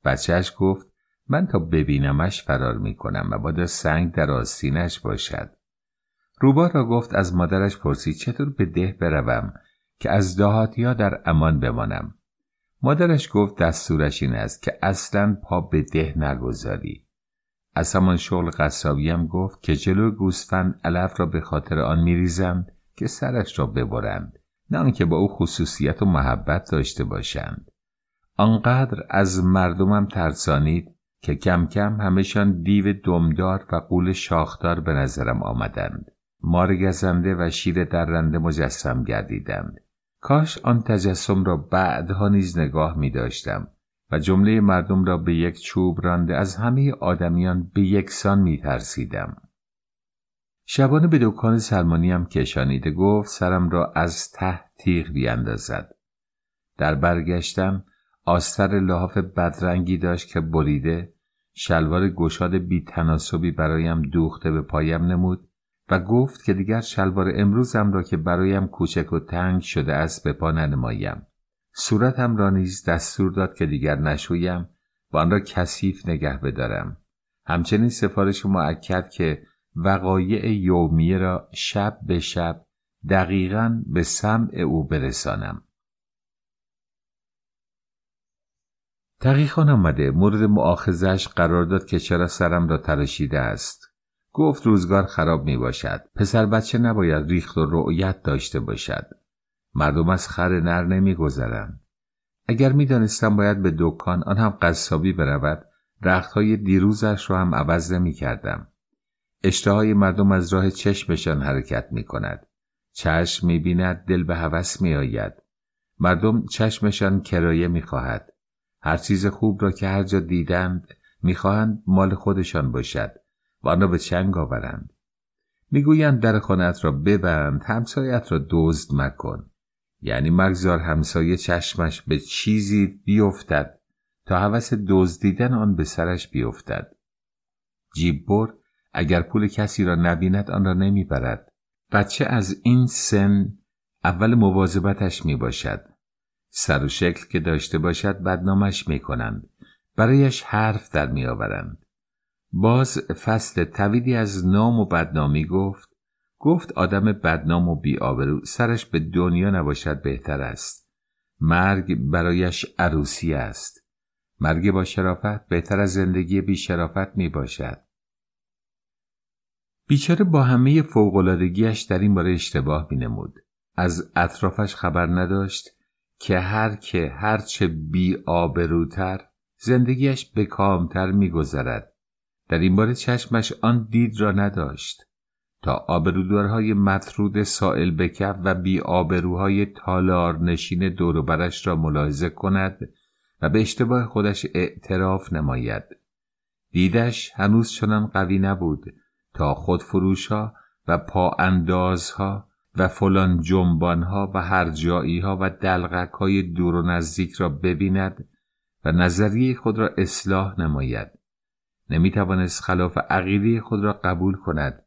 بچهش گفت من تا ببینمش فرار می‌کنم و باید سنگ در آستینش باشد. روبا را گفت از مادرش پرسید چطور به ده بروم؟ که از دهاتیا در امان بمانم. مادرش گفت دستورش این است که اصلا پا به ده نگذاری. از همان شغل قصابیم گفت که جلو گوسفند علف را به خاطر آن میریزند که سرش را ببرند نه آنکه با او خصوصیت و محبت داشته باشند. آنقدر از مردمم ترسانید که کم کم همشان دیو دمدار و قول شاخدار به نظرم آمدند. مار گزنده و شیر درنده مجسم گردیدند. کاش آن تجسم را بعدها نیز نگاه می داشتم و جمله مردم را به یک چوب رانده از همه آدمیان به یکسان می ترسیدم. شبانه به دکان سلمانی کشانیده گفت سرم را از ته تیغ بیاندازد. در برگشتم آستر لحاف بدرنگی داشت که بریده شلوار گشاد بی تناسبی برایم دوخته به پایم نمود و گفت که دیگر شلوار امروزم را که برایم کوچک و تنگ شده است به پا ننمایم. صورتم را نیز دستور داد که دیگر نشویم و آن را کثیف نگه بدارم. همچنین سفارش معکد که وقایع یومیه را شب به شب دقیقا به سمع او برسانم. تقیخان آمده مورد معاخزش قرار داد که چرا سرم را تراشیده است. گفت روزگار خراب می باشد. پسر بچه نباید ریخت و رؤیت داشته باشد. مردم از خر نر نمی گذرن. اگر می دانستم باید به دکان آن هم قصابی برود های دیروزش را هم عوض نمی کردم. اشتهای مردم از راه چشمشان حرکت می کند. چشم می بیند دل به هوس می آید. مردم چشمشان کرایه می خواهد. هر چیز خوب را که هر جا دیدند می‌خواهند مال خودشان باشد و آن را به چنگ آورند. می‌گویند در خانت را ببند همسایت را دزد مکن. یعنی مگذار همسایه چشمش به چیزی بیفتد تا هوس دزدیدن آن به سرش بیفتد. جیببر اگر پول کسی را نبیند آن را نمی‌برد. بچه از این سن اول مواظبتش می باشد سر و شکل که داشته باشد بدنامش می کنند برایش حرف در می آورند باز فصل طویلی از نام و بدنامی گفت گفت آدم بدنام و بیآبرو سرش به دنیا نباشد بهتر است مرگ برایش عروسی است مرگ با شرافت بهتر از زندگی بی شرافت می باشد بیچاره با همه فوقلادگیش در این باره اشتباه می نمود. از اطرافش خبر نداشت که هر که هرچه بی آبروتر زندگیش به کامتر می گذرد. در این باره چشمش آن دید را نداشت. تا آبرودارهای مطرود سائل بکف و بی آبروهای تالار نشین دوروبرش را ملاحظه کند و به اشتباه خودش اعتراف نماید. دیدش هنوز چنان قوی نبود تا خودفروشها و پا اندازها و فلان جنبانها و هر جایی ها و دلغک های دور و نزدیک را ببیند و نظریه خود را اصلاح نماید. نمی توانست خلاف عقیده خود را قبول کند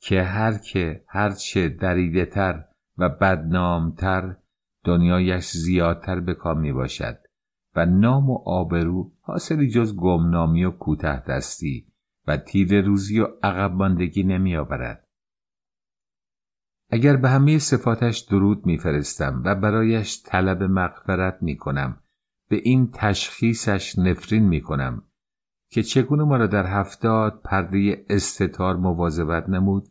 که هر که هرچه دریده تر و بدنامتر دنیایش زیادتر به کام می باشد و نام و آبرو حاصلی جز گمنامی و کوته دستی و تیر روزی و عقب ماندگی نمی آورد. اگر به همه صفاتش درود میفرستم و برایش طلب مغفرت می کنم به این تشخیصش نفرین می کنم که چگونه ما را در هفتاد پرده استتار مواظبت نمود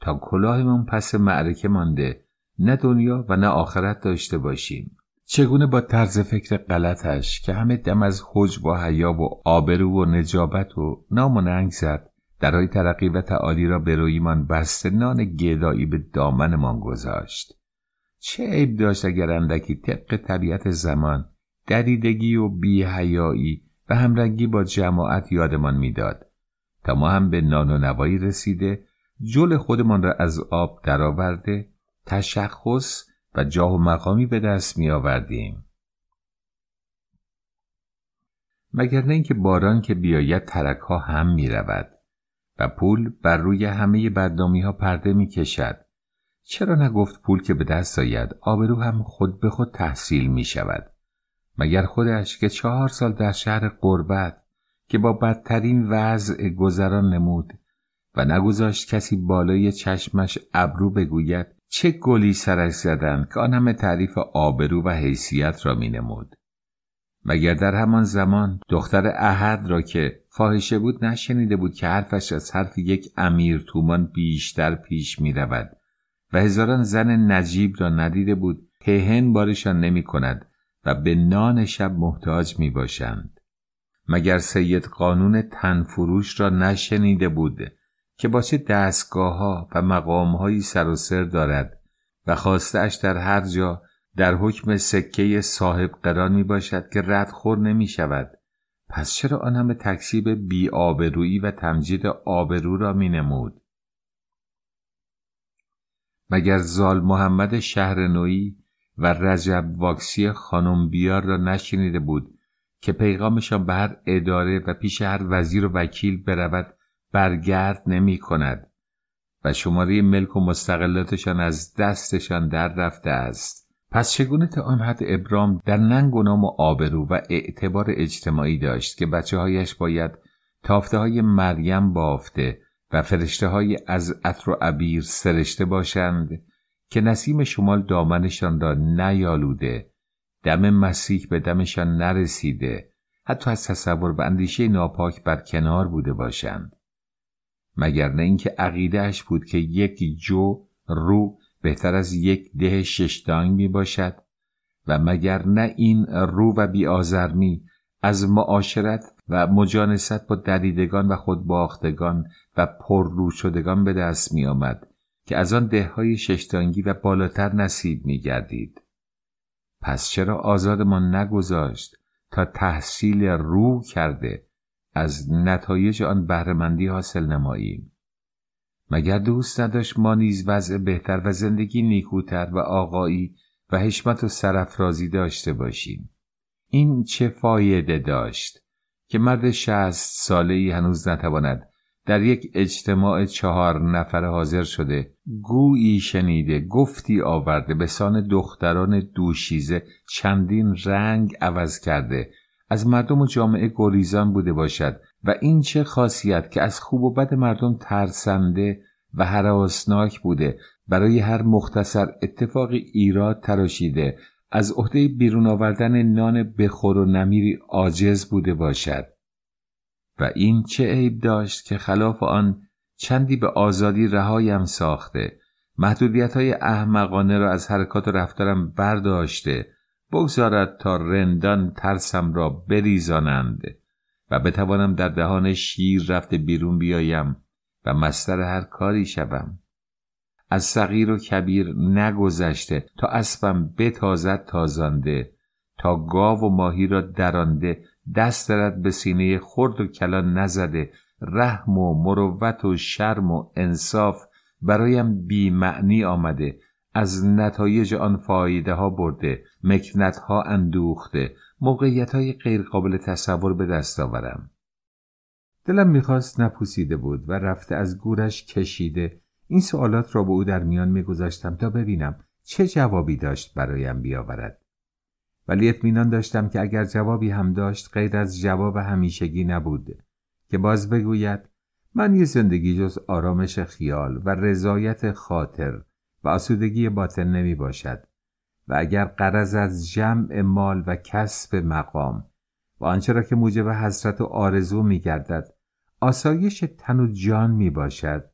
تا کلاهمون پس معرکه مانده نه دنیا و نه آخرت داشته باشیم. چگونه با طرز فکر غلطش که همه دم از حج و حیا و آبرو و نجابت و نام و ننگ زد درهای ترقی و تعالی را به رویمان بسته نان گدایی به دامنمان گذاشت. چه عیب داشت اگر اندکی طبق طبیعت زمان دریدگی و بیهیایی و همرنگی با جماعت یادمان می‌داد تا ما هم به نان و نوایی رسیده جل خودمان را از آب درآورده تشخص و جاه و مقامی به دست می آوردیم. مگر نه اینکه باران که بیاید ترک ها هم می رود و پول بر روی همه بدنامی ها پرده می کشد. چرا نگفت پول که به دست آید آبرو هم خود به خود تحصیل می شود مگر خودش که چهار سال در شهر قربت که با بدترین وضع گذران نمود و نگذاشت کسی بالای چشمش ابرو بگوید چه گلی سرش زدند که آن همه تعریف آبرو و حیثیت را می نمود. مگر در همان زمان دختر احد را که فاحشه بود نشنیده بود که حرفش از حرف یک امیر تومان بیشتر پیش می رود و هزاران زن نجیب را ندیده بود هن بارشان نمی کند و به نان شب محتاج می باشند. مگر سید قانون تنفروش را نشنیده بود که با چه دستگاه ها و مقام هایی سر و سر دارد و خواستش در هر جا در حکم سکه صاحب قرار می باشد که ردخور نمی شود پس چرا آن همه تکسیب بی آبرویی و تمجید آبرو را می نمود؟ مگر زال محمد شهرنویی و رجب واکسی خانم بیار را نشنیده بود که پیغامشان به هر اداره و پیش هر وزیر و وکیل برود برگرد نمی کند و شماره ملک و مستقلاتشان از دستشان در رفته است. پس چگونه تا آن حد ابرام در ننگ و نام و آبرو و اعتبار اجتماعی داشت که بچه هایش باید تافته های مریم بافته و فرشته های از عطر و عبیر سرشته باشند که نسیم شمال دامنشان را نیالوده دم مسیح به دمشان نرسیده حتی از تصور و اندیشه ناپاک بر کنار بوده باشند. مگر نه اینکه عقیدهش بود که یک جو رو بهتر از یک ده ششدانگ می باشد و مگر نه این رو و بیازرمی از معاشرت و مجانست با دریدگان و خودباختگان و پررو شدگان به دست می آمد که از آن دههای ششتانگی و بالاتر نصیب می گردید. پس چرا آزادمان نگذاشت تا تحصیل رو کرده از نتایج آن بهرهمندی حاصل نماییم مگر دوست نداشت ما نیز وضع بهتر و زندگی نیکوتر و آقایی و حشمت و سرفرازی داشته باشیم این چه فایده داشت که مرد شهست ساله ای هنوز نتواند در یک اجتماع چهار نفر حاضر شده گویی شنیده گفتی آورده به سان دختران دوشیزه چندین رنگ عوض کرده. از مردم و جامعه گریزان بوده باشد و این چه خاصیت که از خوب و بد مردم ترسنده و حراسناک بوده برای هر مختصر اتفاقی ایراد تراشیده. از عهده بیرون آوردن نان بخور و نمیری عاجز بوده باشد. و این چه عیب داشت که خلاف آن چندی به آزادی رهایم ساخته؟ محدودیت های احمقانه را از حرکات و رفتارم برداشته بگذارد تا رندان ترسم را بریزانند و بتوانم در دهان شیر رفته بیرون بیایم و مستر هر کاری شوم. از صغیر و کبیر نگذشته تا اسبم بتازد تازانده تا گاو و ماهی را درانده دست دارد به سینه خرد و کلان نزده. رحم و مروت و شرم و انصاف برایم بیمعنی آمده. از نتایج آن فایده ها برده مکنت ها اندوخته. موقعیت های غیر قابل تصور به دست آورم. دلم می‌خواست نپوسیده بود و رفته از گورش کشیده. این سوالات را به او در میان میگذاشتم تا ببینم چه جوابی داشت برایم بیاورد. ولی اطمینان داشتم که اگر جوابی هم داشت غیر از جواب همیشگی نبود که باز بگوید من یه زندگی جز آرامش خیال و رضایت خاطر و آسودگی باطن نمی باشد و اگر قرض از جمع مال و کسب مقام و آنچه را که موجب حسرت و آرزو می گردد آسایش تن و جان می باشد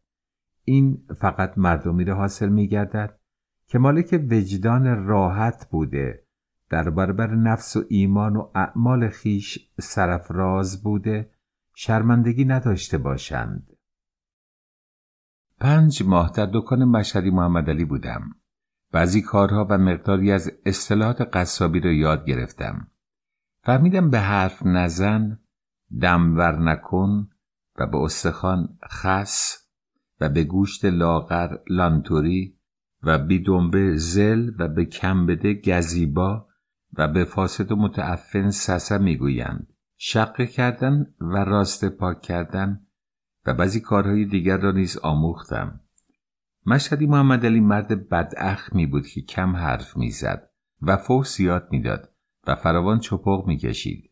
این فقط مردمی را حاصل می گردد که مالک وجدان راحت بوده در برابر نفس و ایمان و اعمال خیش سرفراز بوده شرمندگی نداشته باشند. پنج ماه در دکان مشهدی محمد علی بودم. بعضی کارها و مقداری از اصطلاحات قصابی را یاد گرفتم. فهمیدم به حرف نزن دمور نکن و به استخوان خس و به گوشت لاغر لانتوری و بیدنبه زل و به کمبده گزیبا و به فاسد و متعفن سسه می‌گویند. شقه کردن و راست پاک کردن و بعضی کارهای دیگر را نیز آموختم. مشهدی محمد علی مرد بداخ می بود که کم حرف می‌زد و فوق زیاد می‌داد و فراوان چپق می‌کشید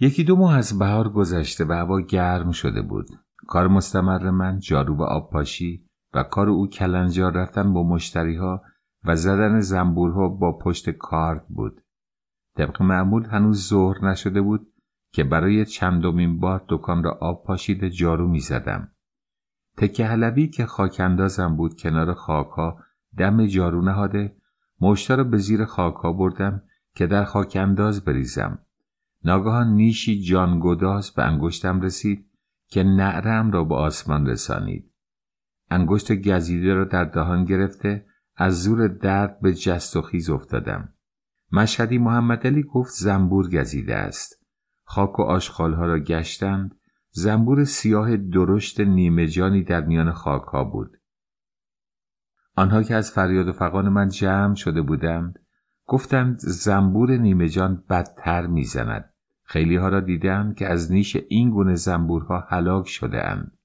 یکی دو ماه از بهار گذشته و هوا گرم شده بود. کار مستمر من جارو و آب پاشی و کار او کلنجار رفتن با مشتری ها و زدن زنبورها با پشت کارت بود طبق معمول هنوز ظهر نشده بود که برای چندمین بار دکان را آب پاشیده جارو می زدم. تکه حلبی که خاک اندازم بود کنار خاکا دم جارو نهاده مشتا را به زیر خاکا بردم که در خاک انداز بریزم. ناگهان نیشی جانگداز به انگشتم رسید که نعرم را به آسمان رسانید. انگشت گزیده را در دهان گرفته از زور درد به جست و خیز افتادم. مشهدی محمد علی گفت زنبور گزیده است. خاک و آشخالها را گشتند. زنبور سیاه درشت نیمه جانی در میان خاک ها بود. آنها که از فریاد و فقان من جمع شده بودند گفتند زنبور نیمه جان بدتر می‌زند. خیلی ها را دیدم که از نیش این گونه زنبورها هلاک شده اند.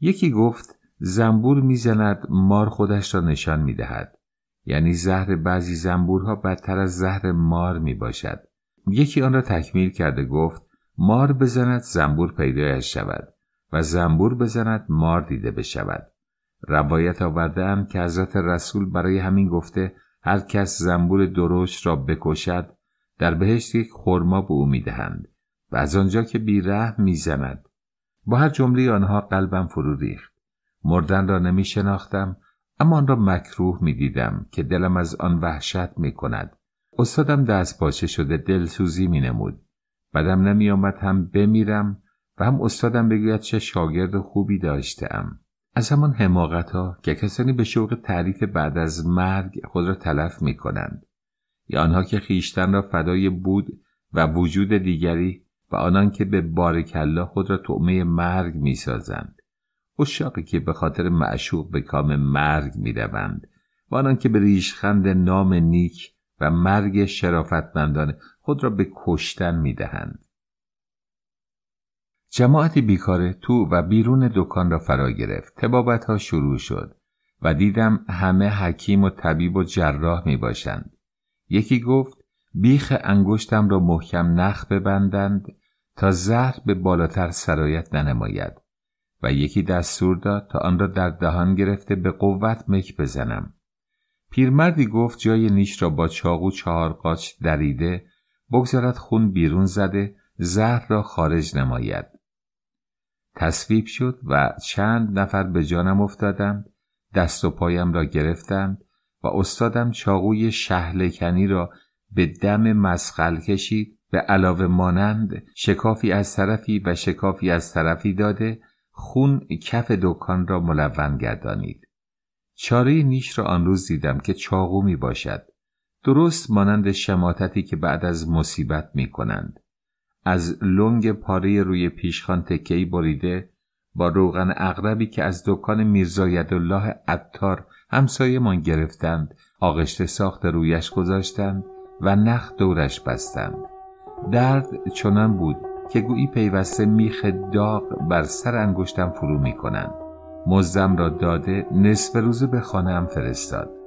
یکی گفت زنبور می‌زند مار خودش را نشان می‌دهد یعنی زهر بعضی زنبورها بدتر از زهر مار می باشد. یکی آن را تکمیل کرده گفت مار بزند زنبور پیدایش شود و زنبور بزند مار دیده بشود. روایت آوردهام که حضرت رسول برای همین گفته هر کس زنبور درشت را بکشد در بهشت یک خرما به او می‌دهند و از آنجا که بیره می‌زند با هر جمله آنها قلبم فرو ریخت مردن را نمی شناختم اما آن را مکروه می دیدم که دلم از آن وحشت می کند. استادم دست پاچه شده دلسوزی می نمود. بدم نمی آمد هم بمیرم و هم استادم بگوید چه شاگرد خوبی داشتم. از همان حماقت ها که کسانی به شوق تعریف بعد از مرگ خود را تلف می کنند. یا آنها که خیشتن را فدای بود و وجود دیگری و آنان که به بارکلا خود را تعمه مرگ می سازند. اشاقی که به خاطر معشوق به کام مرگ می روند و آنان که به ریشخند نام نیک و مرگ شرافتمندانه خود را به کشتن می دهند. جماعتی بیکاره تو و بیرون دکان را فرا گرفت. تبابت ها شروع شد و دیدم همه حکیم و طبیب و جراح می باشند یکی گفت بیخ انگشتم را محکم نخ ببندند تا زهر به بالاتر سرایت ننماید. و یکی دستور داد تا آن را در دهان گرفته به قوت مک بزنم. پیرمردی گفت جای نیش را با چاقو چهار قاچ دریده بگذارد خون بیرون زده زهر را خارج نماید. تصویب شد و چند نفر به جانم افتادند دست و پایم را گرفتند و استادم چاقوی شهلکنی را به دم مسخل کشید به علاوه مانند شکافی از طرفی و شکافی از طرفی داده خون کف دکان را ملون گردانید. چاره نیش را آن روز دیدم که چاقو می باشد. درست مانند شماتتی که بعد از مصیبت می کنند. از لنگ پاره روی پیشخان تکهی بریده با روغن اغربی که از دکان میرزاید الله عطار همسایمان گرفتند آغشته ساخت رویش گذاشتند و نخ دورش بستند. درد چنان بود که گویی پیوسته میخ داغ بر سر انگشتم فرو می کنند مزدم را داده نصف روز به خانهام فرستاد.